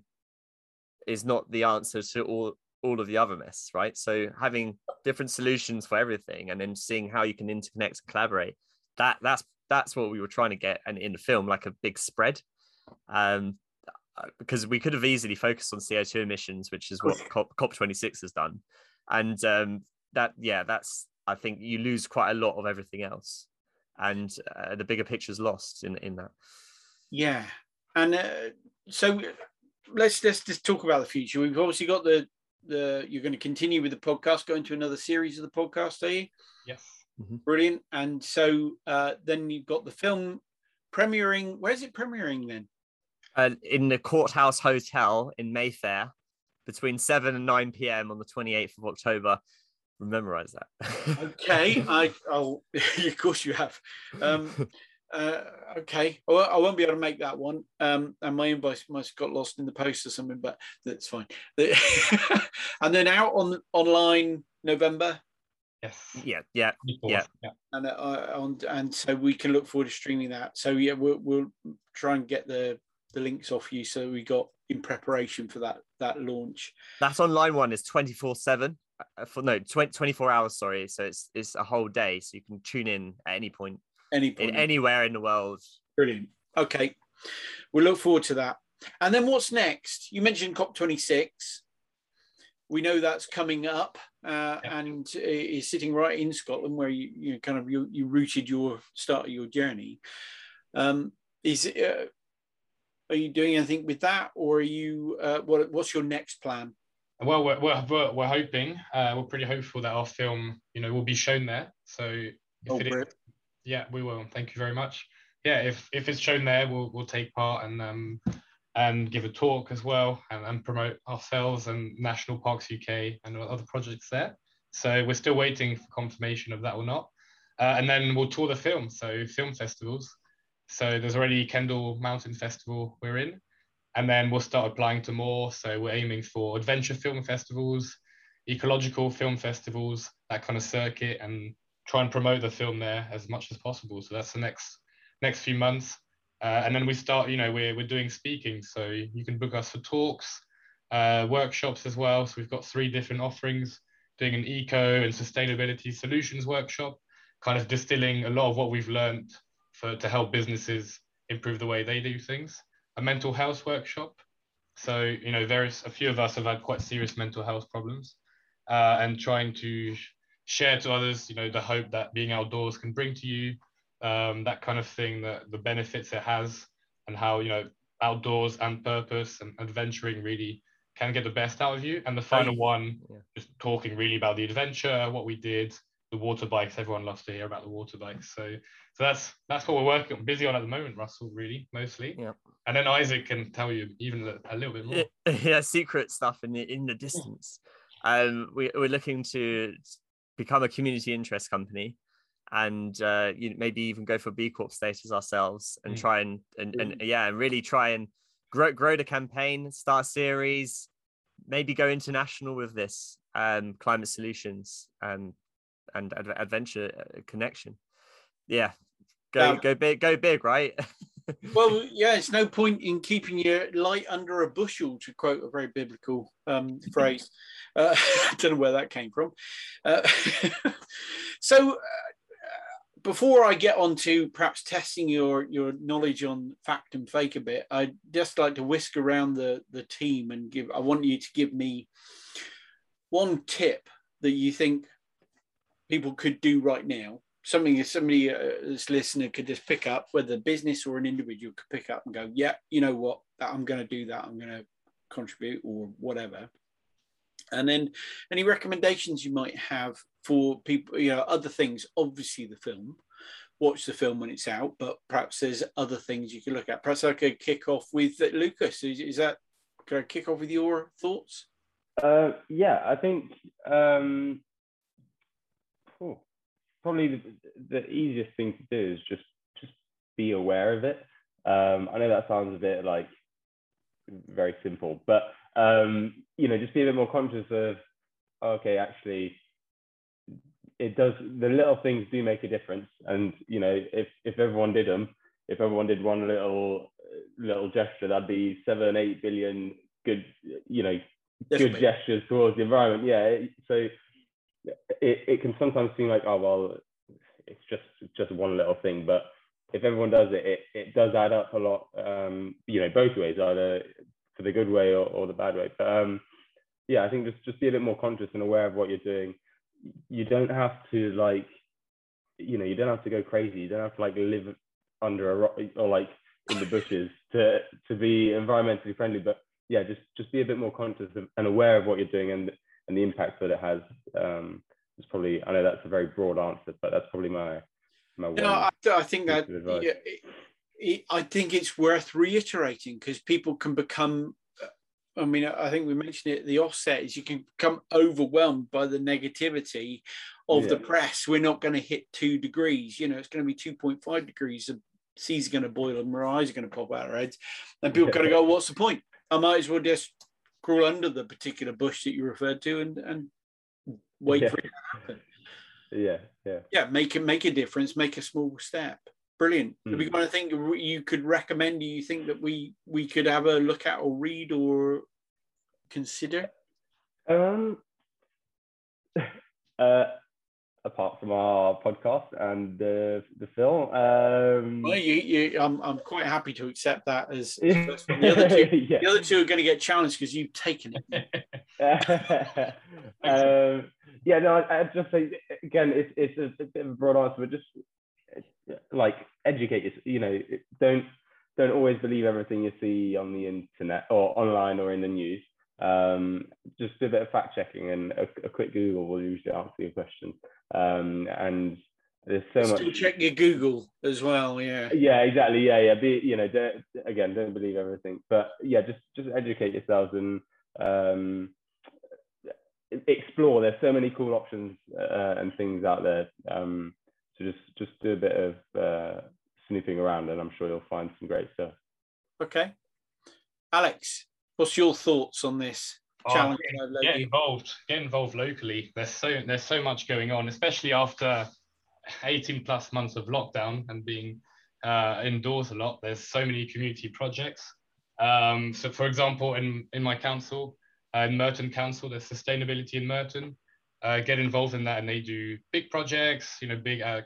is not the answer to all all of the other mess, right? So having different solutions for everything, and then seeing how you can interconnect and collaborate. That that's that's what we were trying to get, and in the film, like a big spread. Um, uh, because we could have easily focused on CO2 emissions, which is what COP, COP26 has done. And um, that, yeah, that's, I think you lose quite a lot of everything else. And uh, the bigger picture is lost in, in that. Yeah, and uh, so let's let's just talk about the future. We've obviously got the the you're going to continue with the podcast, going to another series of the podcast, are you? Yes. Brilliant. And so uh, then you've got the film premiering. Where's it premiering then? Uh, in the Courthouse Hotel in Mayfair between 7 and 9 p.m. on the 28th of October. Memorize that. Okay, I oh of course you have. Um, uh, okay, I won't- I won't be able to make that one. Um, and my invoice must have got lost in the post or something, but that's fine. and then out on online November, Yes. yeah, yeah. 24th, yeah. yeah. and uh, on and so we can look forward to streaming that. So yeah, we'll we'll try and get the the links off you so we got in preparation for that that launch. That online one is 24 7 for no 20, 24 hours sorry so it's it's a whole day so you can tune in at any point Any in point. anywhere in the world Brilliant. Okay, We'll look forward to that. And then what's next? You mentioned COP26. We know that's coming up uh, Yeah. and is sitting right in Scotland, where you you kind of you, you rooted your start of your journey. Um, is it, uh, are you doing anything with that, or are you uh, what? What's your next plan? Well, we're, we're, we're, we're hoping, uh, we're pretty hopeful that our film, you know, will be shown there. So if Oh, it is, brilliant. Yeah, we will. Thank you very much. Yeah, if if it's shown there, we'll we'll take part and um and give a talk as well and, and promote ourselves and National Parks UK and other projects there. So we're still waiting for confirmation of that or not. Uh, and then we'll tour the film, so film festivals. So there's already Kendal Mountain Festival we're in, and then we'll start applying to more. So we're aiming for adventure film festivals, ecological film festivals, that kind of circuit, and try and promote the film there as much as possible. So that's the next next few months. Uh, and then we start, you know, we're, we're doing speaking. So you can book us for talks, uh, workshops as well. So we've got three different offerings, doing an eco and sustainability solutions workshop, kind of distilling a lot of what we've learned for, to help businesses improve the way they do things. A mental health workshop. So, you know, there's a few of us have had quite serious mental health problems uh, and trying to share to others, you know, the hope that being outdoors can bring to you, um, that kind of thing, that the benefits it has, and how you know outdoors and purpose and adventuring really can get the best out of you. And the final one, Yeah. just talking really about the adventure, what we did, the water bikes. Everyone loves to hear about the water bikes. So, so that's that's what we're working on, busy on at the moment, Russell. Really, mostly. Yeah. And then Isaac can tell you even a, a little bit more. yeah, secret stuff in the in the distance. Um, we, we're looking to become a community interest company, and uh, you know, maybe even go for B Corp status ourselves, and Mm. try and and, and yeah, and really try and grow grow the campaign, start a series, maybe go international with this um, climate solutions um, and ad- adventure uh, connection. Yeah, go Yeah. go big, go big, right? Well, yeah, it's no point in keeping your light under a bushel, to quote a very biblical um, phrase. Uh, I don't know where that came from. Uh, so, uh, before I get on to perhaps testing your your knowledge on fact and fake a bit, I'd just like to whisk around the the team and give. I want you to give me one tip that you think people could do right now something somebody uh, listener could just pick up whether business or an individual could pick up and go yeah you know what? I'm going to do that. I'm going to contribute or whatever. And then any recommendations you might have for people you know other things? Obviously the film. Watch the film when it's out but perhaps there's other things you could look at. Perhaps i could kick off with lukas. Is, is that can i kick off with your thoughts? Uh, yeah, I think um, probably the, the easiest thing to do is just just be aware of it. Um, I know that sounds a bit like very simple, but um, you know, just be a bit more conscious of okay, actually, it does the little things do make a difference and you know if if everyone did them if everyone did one little little gesture that'd be seven eight billion good you know Definitely. good gestures towards the environment yeah so it, it can sometimes seem like oh well it's just just one little thing but if everyone does it it, it does add up a lot um you know both ways either for the good way or, or the bad way. But um yeah i think just just be a bit more conscious and aware of what you're doing. You don't have to like you know you don't have to go crazy. You don't have to like live under a rock or like in the bushes to to be environmentally friendly. But yeah just just be a bit more conscious of, and aware of what you're doing and and the impact that it has um it's probably i know that's a very broad answer but that's probably my my No, I, I think that yeah, it, it, I think it's worth reiterating because people can become. I mean, I think we mentioned it. The offset is you can become overwhelmed by the negativity of the press. We're not going to hit two degrees. You know, it's going to be two point five degrees. The seas are going to boil and our eyes are going to pop out our heads, and people are going to go, "What's the point? I might as well just crawl under the particular bush that you referred to and and wait Yeah. for it to happen." yeah yeah yeah, make it make a difference, make a small step. Brilliant. Have you Mm. got anything you could recommend? Do you think that we we could have a look at or read or consider? um uh apart from our podcast and the the film um Well, you, you, I'm I'm quite happy to accept that as, as yeah. first one. the other two. yeah. The other two are going to get challenged because you've taken it. um, yeah, no, I, I'd just say again, it's it's a, a bit of a broad answer, but just like educate yourself. You know, don't don't always believe everything you see on the internet or online or in the news. Um, just do a bit of fact checking, and a, a quick Google will usually answer your question. Um, and there's so Still much. check your Google as well. Yeah. Yeah, exactly. Yeah, yeah. Be you know, don't, again, don't believe everything, but yeah, just just educate yourselves and um, explore. There's so many cool options uh, and things out there. Um, so just just do a bit of uh, snooping around, and I'm sure you'll find some great stuff. Okay. Alex, what's your thoughts on this Oh, challenge? get- get involved get involved locally. There's so there's so much going on especially after 18 plus months of lockdown and being uh, indoors a lot. There's so many community projects. Um, so for example in in my council uh, in merton council there's sustainability in merton. Uh, get involved in that and they do big projects you know big uh,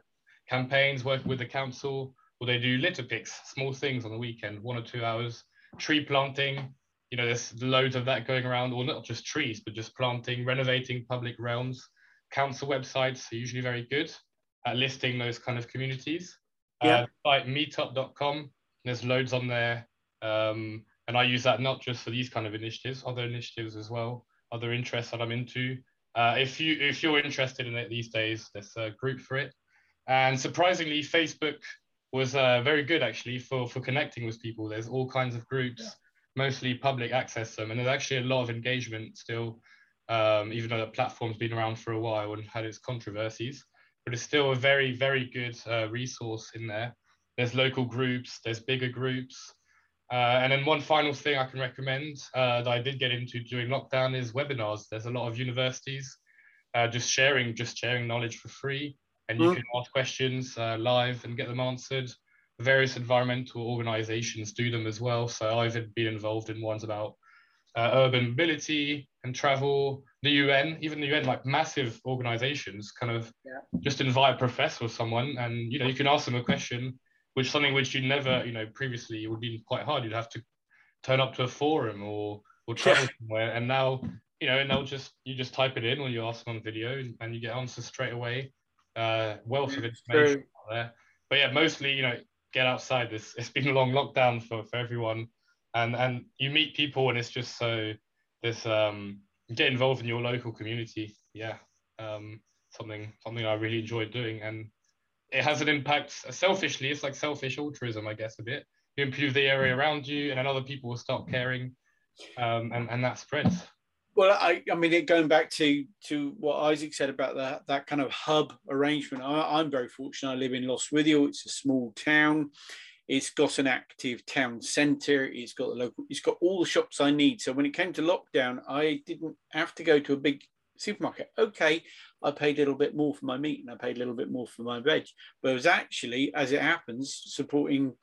campaigns working with the council or they do litter picks small things on the weekend one or two hours tree planting you know, there's loads of that going around, or not just trees, but just planting, renovating public realms. Council websites are usually very good at listing those kind of communities. Yeah. Uh, like meetup.com, there's loads on there. Um, and I use that not just for these kind of initiatives, other initiatives as well, other interests that I'm into. Uh, if you if you're interested in it these days, there's a group for it. And surprisingly, Facebook was uh, very good actually for for connecting with people. There's all kinds of groups mostly public access them, and there's actually a lot of engagement still, um, even though the platform's been around for a while and had its controversies. But it's still a very, very good uh, resource in there. There's local groups, there's bigger groups. Uh, and then one final thing I can recommend uh, that I did get into during lockdown is webinars. There's a lot of universities uh, just sharing, just sharing knowledge for free, and you Mm. can ask questions uh, live and get them answered various environmental organizations do them as well. So I've been involved in ones about uh, urban mobility and travel, the UN, even the UN, like massive organizations kind of Yeah. just invite a professor or someone and, you know, you can ask them a question, which something which you never, you know, previously it would be quite hard. You'd have to turn up to a forum or, or travel somewhere. And now, you know, and they'll just, you just type it in or you ask them on video and you get answers straight away. Uh, wealth of information out there. But yeah, mostly, you know, get outside. This it's been a long lockdown for, for everyone, and and you meet people, and it's just so this um get involved in your local community. Yeah, um, something something I really enjoyed doing, and it has an impact. Selfishly, it's like selfish altruism, I guess, a bit. You improve the area around you, and then other people will start caring, um, and and that spreads. Well, I, I mean, it, going back to to what Isaac said about that that kind of hub arrangement, I, I'm very fortunate. I live in Lostwithiel. It's a small town. It's got an active town centre. It's got the local. It's got all the shops I need. So when it came to lockdown, I didn't have to go to a big supermarket. Okay, I paid a little bit more for my meat and I paid a little bit more for my veg. But it was actually, as it happens, supporting,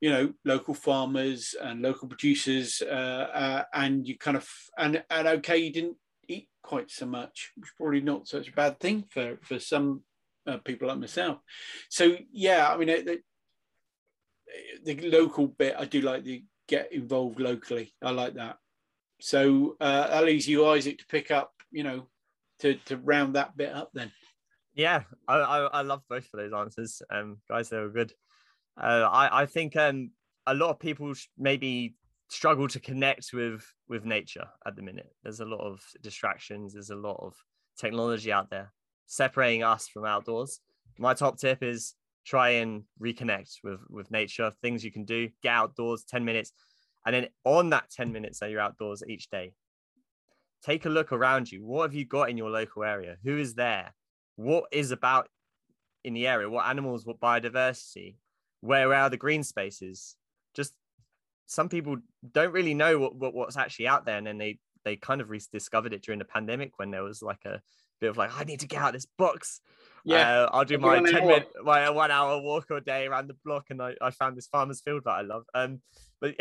you know, local farmers and local producers, uh, uh, and you kind of and and okay, you didn't eat quite so much, which probably not such a bad thing for for some uh, people like myself. So yeah, I mean, the, the local bit, I do like the get involved locally. I like that. So uh, that leaves you, Isaac, to pick up, you know, to, to round that bit up then. Yeah, I, I, I love both of those answers. Um, guys, they were good. Uh, I, I think um, a lot of people maybe struggle to connect with with nature at the minute. There's a lot of distractions. There's a lot of technology out there separating us from outdoors. My top tip is try and reconnect with with nature. Things you can do: get outdoors, ten minutes, and then on that ten minutes that you're outdoors each day, take a look around you. What have you got in your local area? Who is there? What is about in the area? What animals? What biodiversity? Where are the green spaces? Just some people don't really know what, what what's actually out there, and then they they kind of rediscovered it during the pandemic when there was like a bit of like I need to get out of this box. Yeah, uh, I'll do my ten minute, my one hour walk a day around the block, and I, I found this farmer's field that I love. Um, but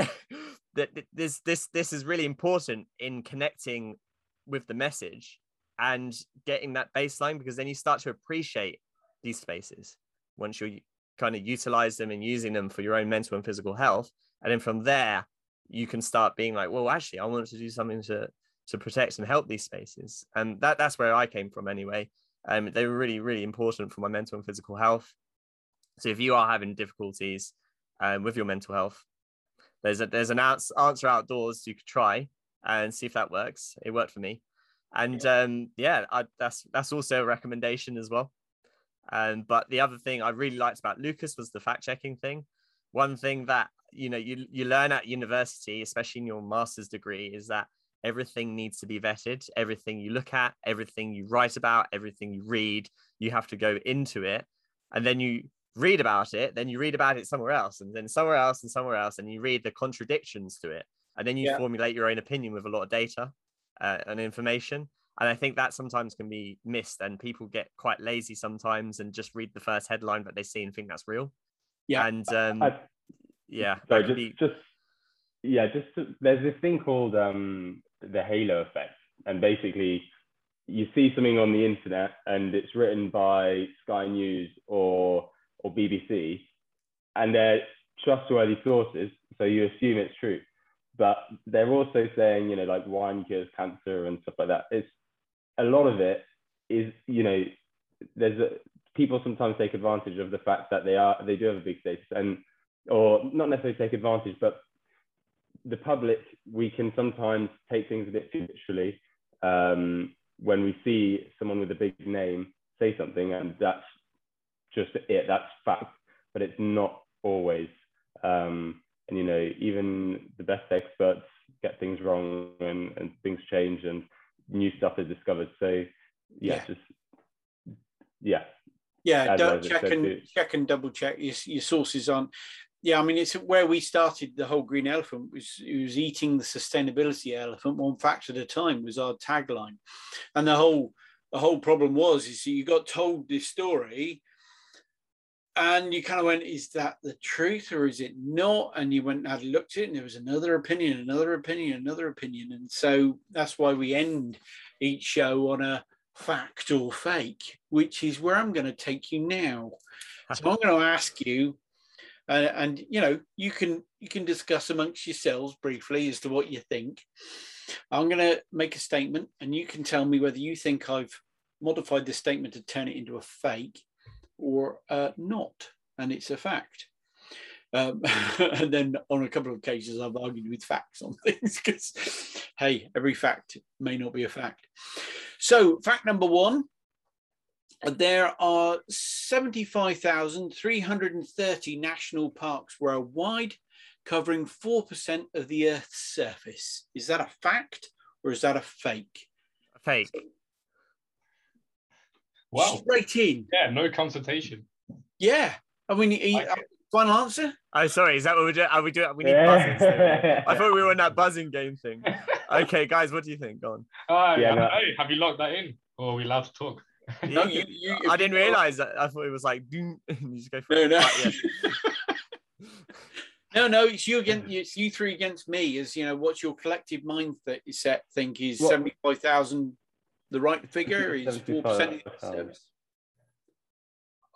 this this this is really important in connecting with the message and getting that baseline because then you start to appreciate these spaces once you kind of utilize them and using them for your own mental and physical health. And then from there you can start being like well actually i want to do something to to protect and help these spaces. And that that's where i came from anyway. Um they were really really important for my mental and physical health. So if you are having difficulties um, with your mental health there's a there's an answer outdoors you could try and see if that works. It worked for me, and yeah, um, yeah I, that's that's also a recommendation as well. Um, but the other thing I really liked about Lukas was the fact checking thing. One thing that you know you you learn at university, especially in your master's degree, is that everything needs to be vetted. Everything you look at, everything you write about, everything you read, you have to go into it, and then you read about it, then you read about it somewhere else, and then somewhere else, and somewhere else, and you read the contradictions to it, and then you yeah. formulate your own opinion with a lot of data uh, and information. And I think that sometimes can be missed, and people get quite lazy sometimes and just read the first headline that they see and think that's real. Yeah, and um, I, yeah, so just, be... just yeah, just to, there's this thing called um, the halo effect, and basically you see something on the internet and it's written by Sky News or or BBC, and they're trustworthy sources, so you assume it's true. But they're also saying, you know, like wine cures cancer and stuff like that. It's a lot of it is, you know, there's a, people sometimes take advantage of the fact that they are they do have a big status and or not necessarily take advantage, but the public we can sometimes take things a bit too literally um, when we see someone with a big name say something and that's just it. That's fact, but it's not always. Um, and you know, even the best experts get things wrong, and, and things change, and new stuff is discovered. So yeah, yeah. just yeah. Yeah, don't check and check and double check your, your sources on. Yeah, I mean it's where we started the whole green elephant was it was eating the sustainability elephant one fact at a time was our tagline, and the whole the whole problem was is you got told this story and you kind of went, is that the truth or is it not? And you went and had looked at it, and there was another opinion, another opinion, another opinion. And so that's why we end each show on a fact or fake, which is where I'm going to take you now. So I'm going to ask you, uh, and you know, you can you can discuss amongst yourselves briefly as to what you think. I'm going to make a statement, and you can tell me whether you think I've modified this statement to turn it into a fake or uh, not, and it's a fact. Um, and then on a couple of occasions, I've argued with facts on things because, hey, every fact may not be a fact. So, fact number one there are 75,330 national parks worldwide, covering 4% of the Earth's surface. Is that a fact or is that a fake? A fake. Wow. Straight in. Yeah, no consultation. Yeah. I mean, he, uh, final answer? Oh, sorry. Is that what we're doing? Are we doing? We need buzzing. I thought we were in that buzzing game thing. Okay, guys, what do you think? Go on. Uh, yeah, no. Have you locked that in? Or are we allowed to talk? No, you, you, I didn't realize that. I thought it was like, you just go for No, it. no. Right, yeah. no, no. It's you against it's you three against me. Is you know what's your collective mind that you set think is What- seventy five thousand the right figure? Is four percent of the 75,000. service?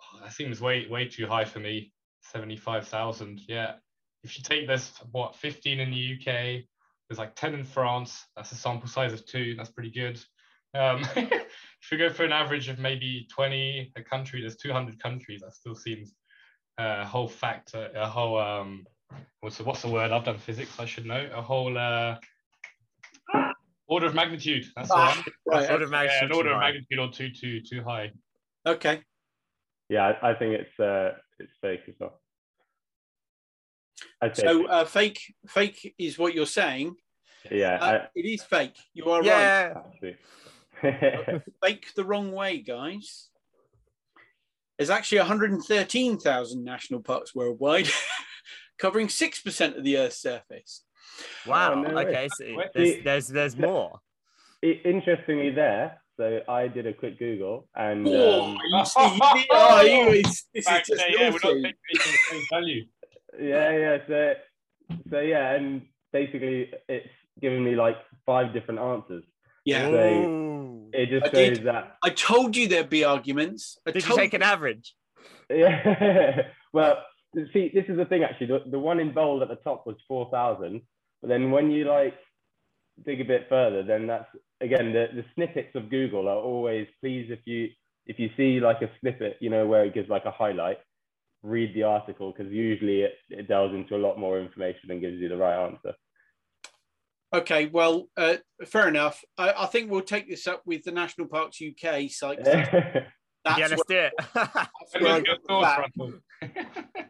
Oh, that seems way way too high for me. Seventy-five thousand. Yeah. If you take this, what, fifteen in the UK, there's like ten in France. That's a sample size of two. That's pretty good. Um, if we go for an average of maybe twenty a country, there's two hundred countries. That still seems uh, a whole factor, a whole um, what's the, what's the word? I've done physics. I should know. A whole uh, order of magnitude. That's the Ah, one. right. Order of Yeah, magnitude an too order of magnitude or two too too high. Okay. Yeah, I, I think it's uh, it's fake as well. I'd So uh, fake fake is what you're saying. yeah, Uh, it is fake. You are right. Yeah. I, actually. Fake the wrong way, guys. There's actually 113,000 national parks worldwide, covering six percent of the Earth's surface. Wow. Oh, no okay. So there's, there's there's more. I- interestingly, there. So I did a quick Google, and Oh, um, you see, you- oh, you- this is just yeah, yeah, we're not naughty. taking anything at face value. yeah, yeah. So, so yeah, and basically, it's given me like five different answers. Yeah, They- Ooh. It just I did. that. I told you there'd be arguments. I Did you take an average? Yeah. well, see, this is the thing actually. The, the one in bold at the top was four thousand, but then when you like dig a bit further, then that's again the, the snippets of Google are always please if you if you see like a snippet, you know, where it gives like a highlight, read the article because usually it, it delves into a lot more information and gives you the right answer. Okay, well, uh, fair enough. I, I think we'll take this up with the National Parks UK site. That's yeah, let's where- do it.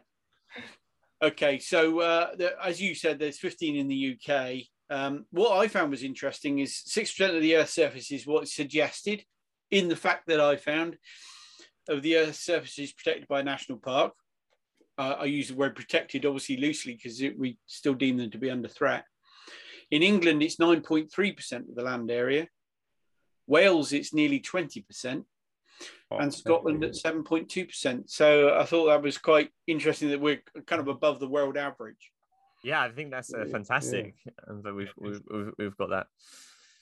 Okay, so uh, the, as you said, there's 15 in the UK. Um, what I found was interesting is 6% of the Earth's surface is what's suggested in the fact that I found of the Earth's surface is protected by a national park. Uh, I use the word protected obviously loosely because we still deem them to be under threat. In England, it's 9.3% of the land area. Wales, it's nearly 20% and Scotland at 7.2%. So I thought that was quite interesting that we're kind of above the world average. yeah, I think that's uh, fantastic. And that we've, we've we've we've got that.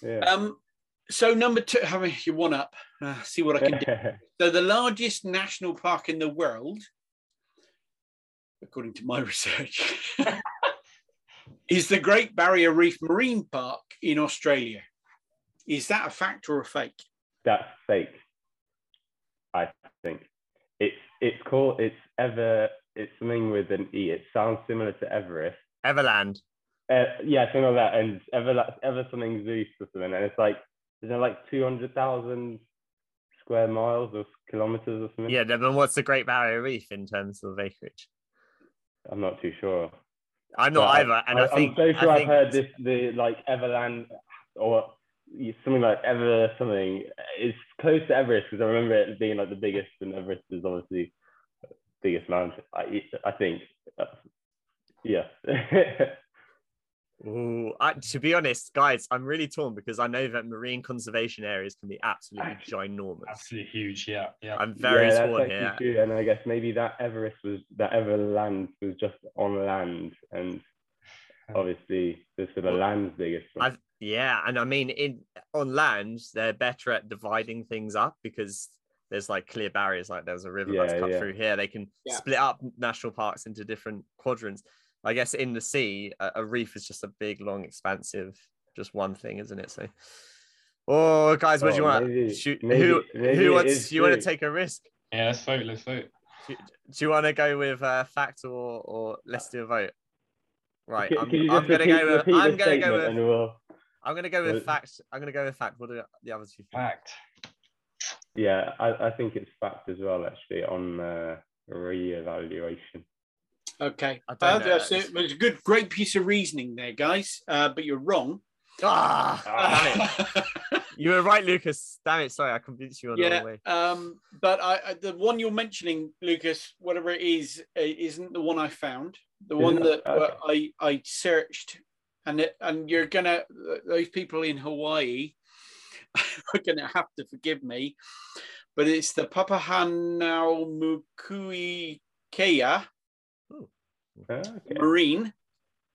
Yeah. Um, so number two, I mean, you one up. Uh, see what I can do. So the largest national park in the world, according to my research, is the Great Barrier Reef Marine Park in Australia. Is that a fact or a fake? That's fake. Think it's it's called it's ever it's something with an e. It sounds similar to Everest. Everland. Uh, yeah, something like that, and ever ever something Zeus or something, and it's like is it like two hundred thousand square miles or kilometers or something? Yeah, then what's the Great Barrier Reef in terms of acreage? I'm not too sure. I'm not But either, and I, I, think am so sure I I've heard this the like Everland or something like Ever something. It's close to Everest because I remember it being like the biggest, and Everest is obviously the biggest mountain. I I think. Yeah. Ooh, I, to be honest, guys, I'm really torn because I know that marine conservation areas can be absolutely Actually, ginormous. Absolutely huge. Yeah. Yeah. I'm very yeah, torn here. true. And I guess maybe that Everest was that Everland was just on land, and obviously this is the land's biggest one. I, yeah, and I mean, in on land, they're better at dividing things up because there's like clear barriers. Like there's a river that's Yeah, cut yeah. through here. They can Yeah. split up national parks into different quadrants. I guess in the sea, a, a reef is just a big, long, expansive, just one thing, isn't it? So, oh, guys, what do you Oh, want? maybe- Shoot, maybe- who maybe who wants? is You want to take a risk? Yeah. Let's vote. Let's vote. Do, do you want to go with uh, fact or or let's do a vote? Right, Can- I'm, can I'm gonna go with I'm gonna go statement with and we'll- I'm gonna go with Uh, fact. I'm gonna go with fact. What are the other two think? Fact. Yeah, I, I think it's fact as well, actually, on uh, re-evaluation. Okay. I Uh, don't know. that's it. It was a good, great piece of reasoning there, guys. Uh, but you're wrong. Ah, damn it! You were right, Lukas. Damn it! Sorry, I convinced you on the yeah. wrong way. Um, but I, I, the one you're mentioning, Lukas, whatever it is, uh, isn't the one I found. The one Isn't that it? uh, Okay. I I searched, and it, and you're gonna those people in Hawaii, are to have to forgive me, but it's the Papahānaumokuākea oh, Okay. Marine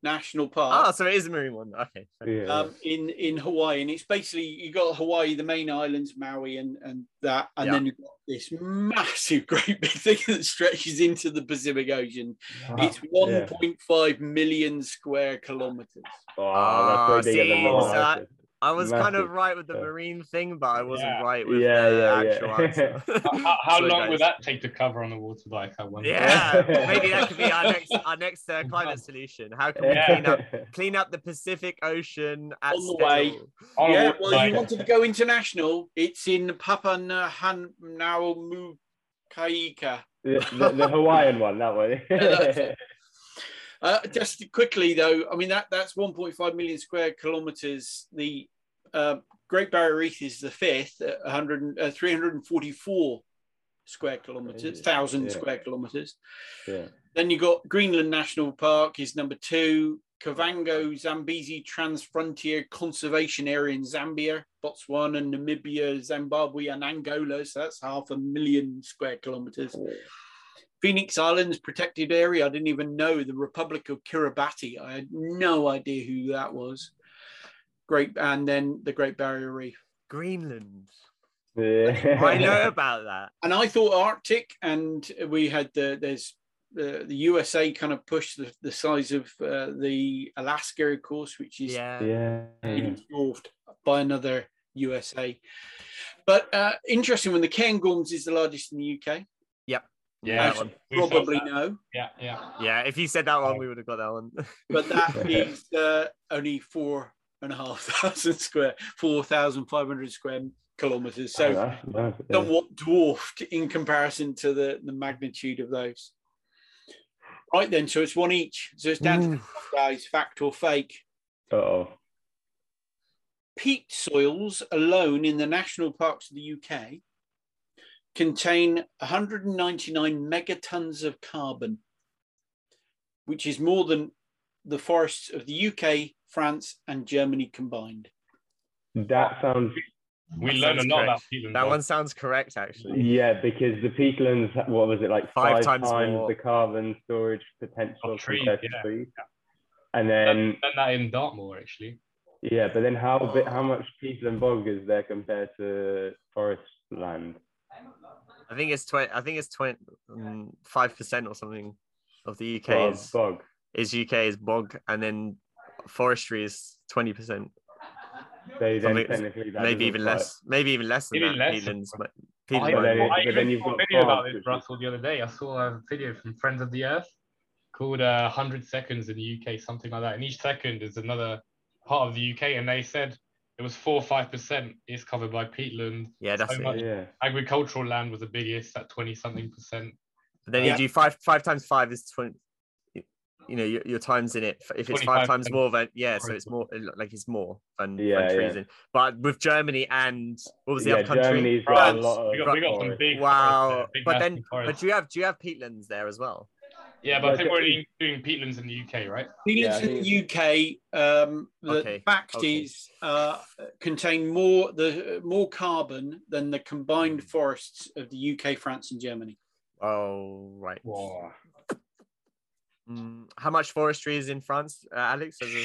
National Park. Ah, so it is a marine one. Okay. Yeah. um, in in Hawaii, and it's basically you got Hawaii, the main islands, Maui, and and that, and Yeah. then you've got this massive, great big thing that stretches into the Pacific Ocean. It's Yeah. 1.5 million square kilometers. Oh, Ah, that's way bigger than see, what so I I- said. I was kind of right with the Yeah. marine thing, but I wasn't Yeah. right with Yeah, the yeah, yeah. actual answer. How, how Sorry, long guys. would that take to cover on a water bike? I wonder. Yeah, maybe that could be our next our next uh, climate solution. How can we clean up clean up the Pacific Ocean at On the way. On yeah, well, bike. you wanted to go international. It's in Papahānaumokuākea. the, the, the Hawaiian one, that one. Uh, just quickly though, I mean that that's 1.5 million square kilometers. The uh, Great Barrier Reef is the fifth, at 100, uh, 344 square kilometers, thousand Yeah. square kilometers. yeah. Then you got Greenland National Park is number two. Kavango Zambezi Transfrontier Conservation Area in Zambia, Botswana, Namibia, Zimbabwe, and Angola. So that's half a million square kilometers. Phoenix Islands protected area. I didn't even know the Republic of Kiribati. I had no idea who that was. Great, and then the Great Barrier Reef. Greenland. Yeah. I know about that. And I thought Arctic, and we had the there's uh, the USA kind of pushed the, the size of uh, the Alaska, of course, which is Yeah. Yeah. being dwarfed by another USA. But uh, interesting when the Cairngorms is the largest in the UK. Yeah, As you one. we felt probably no. Yeah, yeah. Yeah, if you said that one, we would have got that one. but that is uh, only four and a half thousand square, four thousand five hundred square kilometers. Oh, So that's nice, yeah. somewhat dwarfed in comparison to the, the magnitude of those. Right then, so it's one each. So it's down to the guys, fact or fake. Uh-oh. Peat soils alone in the national parks of the UK contain 199 megatons of carbon, which is more than the forests of the UK, France, and Germany combined. That sounds We That learned a lot correct. about peatland. That one sounds correct, actually. yeah, because the peatlands, what was it like Five five, times times, the carbon storage potential Of trees, compared to yeah. trees. And then learned that in Dartmoor actually. yeah, but then how bit how much peatland bog is there compared to forest land? I think it's twenty. I think it's twenty five percent or something of the UK Bog, is bog. is UK is bog, and then forestry is twenty percent, So then technically maybe isn't even quite- less, maybe even less than Even that. less. Peatlands, but I, peatland but then I but then you've saw a video about this, Russell, the other day. I saw a video from Friends of the Earth called uh, 100 Seconds in the UK, something like that. And each second is another part of the UK. And they said it was 4 or 5% is covered by peatland. yeah, that's so it. much. Yeah. Agricultural land was the biggest at 20 something percent. But then Yeah. you do five five times five is twenty. you- You know, your, your times in it. If it's five times more, then yeah, so it's more like it's more than, than Yeah, trees yeah. But with Germany and what was the Yeah, other country? Germany's got a lot of We got, we got some big Wow, there, big but then massive but do you have do you have peatlands there as well? Yeah, but I think we're doing peatlands in the UK, right? Peatlands Yeah, in the UK, um, the Okay, fact okay. is, uh, contain more the more carbon than the combined forests of the UK, France, and Germany. Oh right. Wow. Mm, how much forestry is in France, uh, Alex? As a,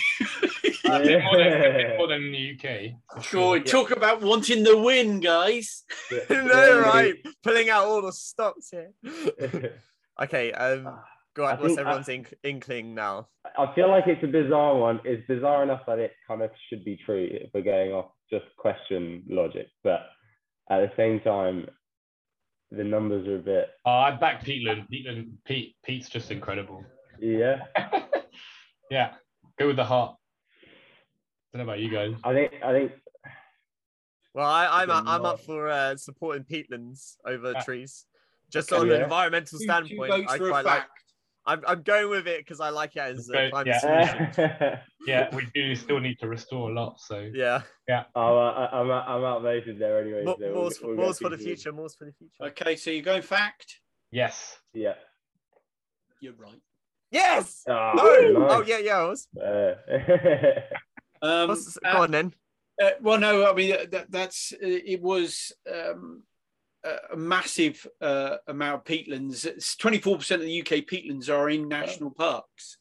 A bit more than, a bit more than in the UK. for Sure, sure. talk about wanting the win, guys. no, right? Pulling out all the stops here. okay. Um. Go I on. What's think I- everyone's inkling now? I feel like it's a bizarre one. It's bizarre enough that it kind of should be true if we're going off just question logic, but at the same time, the numbers are a bit Oh, I back Peatland. Peatland, Pete, Pete's just incredible. yeah. yeah, go with the heart. I Don't know about you guys. I think I think Well, I, I'm They're I'm up for uh, supporting peatlands over Yeah. trees. Just Okay. on Yeah. an environmental Two- two standpoint, votes I quite like. Fact. I'm, I'm going with it because I like it as a Okay, climate yeah. solution. Yeah, we do still need to restore a lot. So Yeah, oh, I, I'm I'm outvoted there anyway. Mo- so we'll more's, we'll more's for the PG. future. More's for the future. Okay, so you're going fact. yes, Yeah. You're right. Yes. Oh, No. nice. Oh yeah, yeah. I was. Uh, Um, uh, go on then. Uh, well, no, I mean that, that's it was um, a massive uh, amount of peatlands. Twenty four percent of the UK peatlands are in national parks.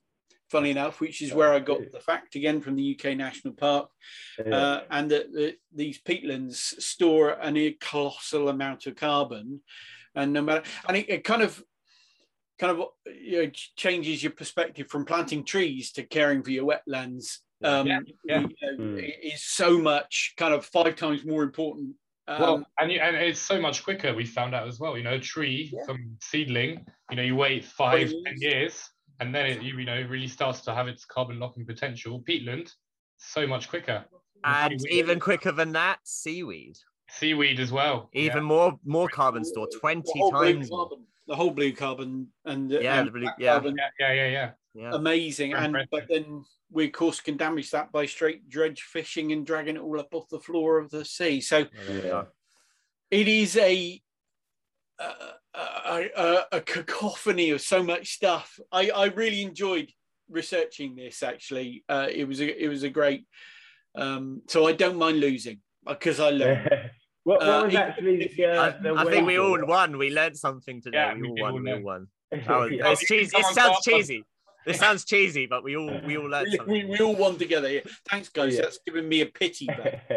Funny enough, which is where I got the fact again from the UK National Park, uh, and that the, these peatlands store an a colossal amount of carbon, and no matter, and it, it kind of, kind of, you know, changes your perspective from planting trees to caring for your wetlands. Um, Yeah, yeah. you know, Mm. it is so much kind of five times more important. Um, well, and you, and it's so much quicker. We found out as well. You know, a tree Yeah. from seedling. You know, you wait five, Twenty ten years. years, and then it you, you know really starts to have its carbon locking potential. Peatland, so much quicker. And Seaweed. even quicker than that, seaweed. seaweed as well. Even Yeah. more more carbon store, 20 whole blue times. carbon, the whole blue carbon and the, Yeah, and the blue- yeah. carbon, Yeah, yeah, yeah, yeah. Yeah. amazing. And but then we of course can damage that by straight dredge fishing and dragging it all up off the floor of the sea. So Well, there we Yeah. it is a a, a, a, a cacophony of so much stuff. I, I really enjoyed researching this. Actually, uh, it was a it was a great. Um, so I don't mind losing because I learned. what, what Uh, was if- actually if- the, I, uh, the I think we all won. We learned something today. Yeah, we we all won. all We all won. Was- Yeah. it's cheesy. It sounds cheesy. It sounds cheesy, but we all we all learned We, something. we, we all won together. here. Thanks, guys. Yeah. That's given me a pity. Back.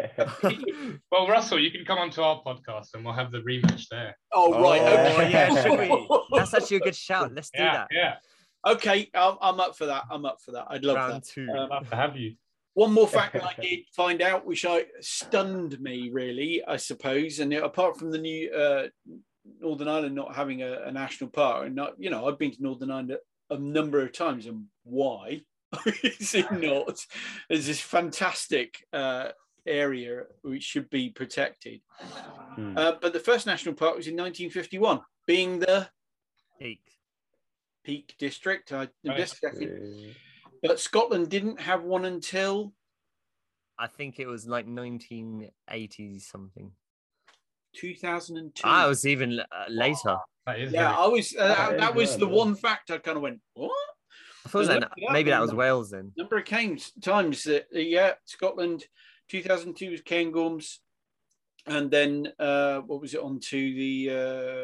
Well, Russell, you can come onto our podcast and we'll have the rematch there. Oh, right. Oh, okay. yeah, should we? That's actually a good shout. Let's do yeah, that. yeah. Okay, I'm, I'm up for that. I'm up for that. I'd love Round that. two. Um, Love to have you. One more fact that I did find out, which I stunned me really, I suppose. And apart from the new uh, Northern Ireland not having a, a national park, and not, you know, I've been to Northern Ireland a, number of times, and why is it not? There's this fantastic uh, area which should be protected. Hmm. Uh, but the first national park was in 1951, being the Peak. Peak District. I checking. But Scotland didn't have one until I think it was like 1980 something. 2002. Ah, it was even uh, later. That is yeah, very- I was. Uh, That that, is that was right, the yeah. one fact I kind of went, what? I thought it was I then- looked it up maybe that and- was Wales then. Number of games times that uh, yeah, Scotland. 2002 was Ken Cairngorms, and then uh, what was it on to the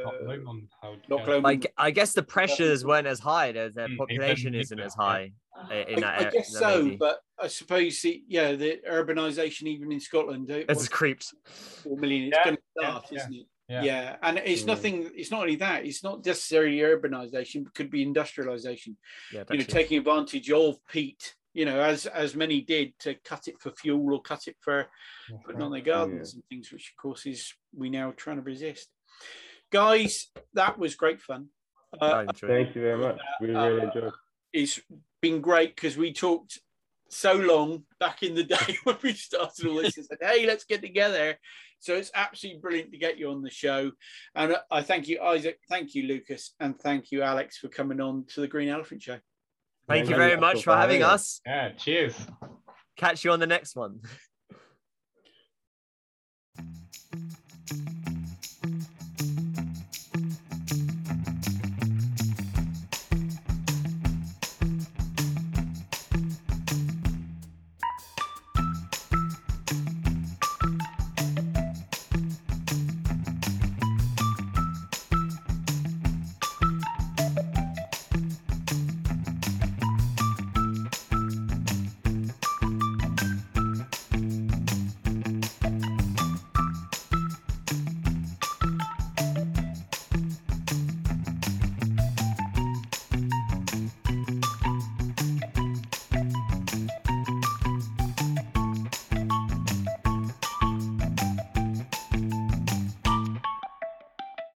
Not uh, Lomond, how- Loch I, I guess the pressures weren't as high. Their, their Mm, population isn't as high uh, in I, that I area. guess so, maybe. but I suppose the, yeah, the urbanisation even in Scotland, It's what's creeped. four million. It's Yeah, going to start, yeah, isn't it? Yeah. Yeah. and it's Mm. nothing. It's not only that. It's not necessarily urbanisation. It could be industrialisation. Yeah, you know, that's taking advantage of peat. You know, as as many did to cut it for fuel or cut it for putting on their gardens and things, which of course is we now trying to resist. Guys, that was great fun. Uh. Thank you very much. We really Uh, enjoyed. it's been great because we talked so long back in the day when we started all this and said, hey, let's get together. So it's absolutely brilliant to get you on the show. And I thank you, Isaac. Thank you, Lukas. And thank you, Alex, for coming on to the Green Elephant Show. Thank you very much for having us. us. Yeah, cheers. Catch you on the next one.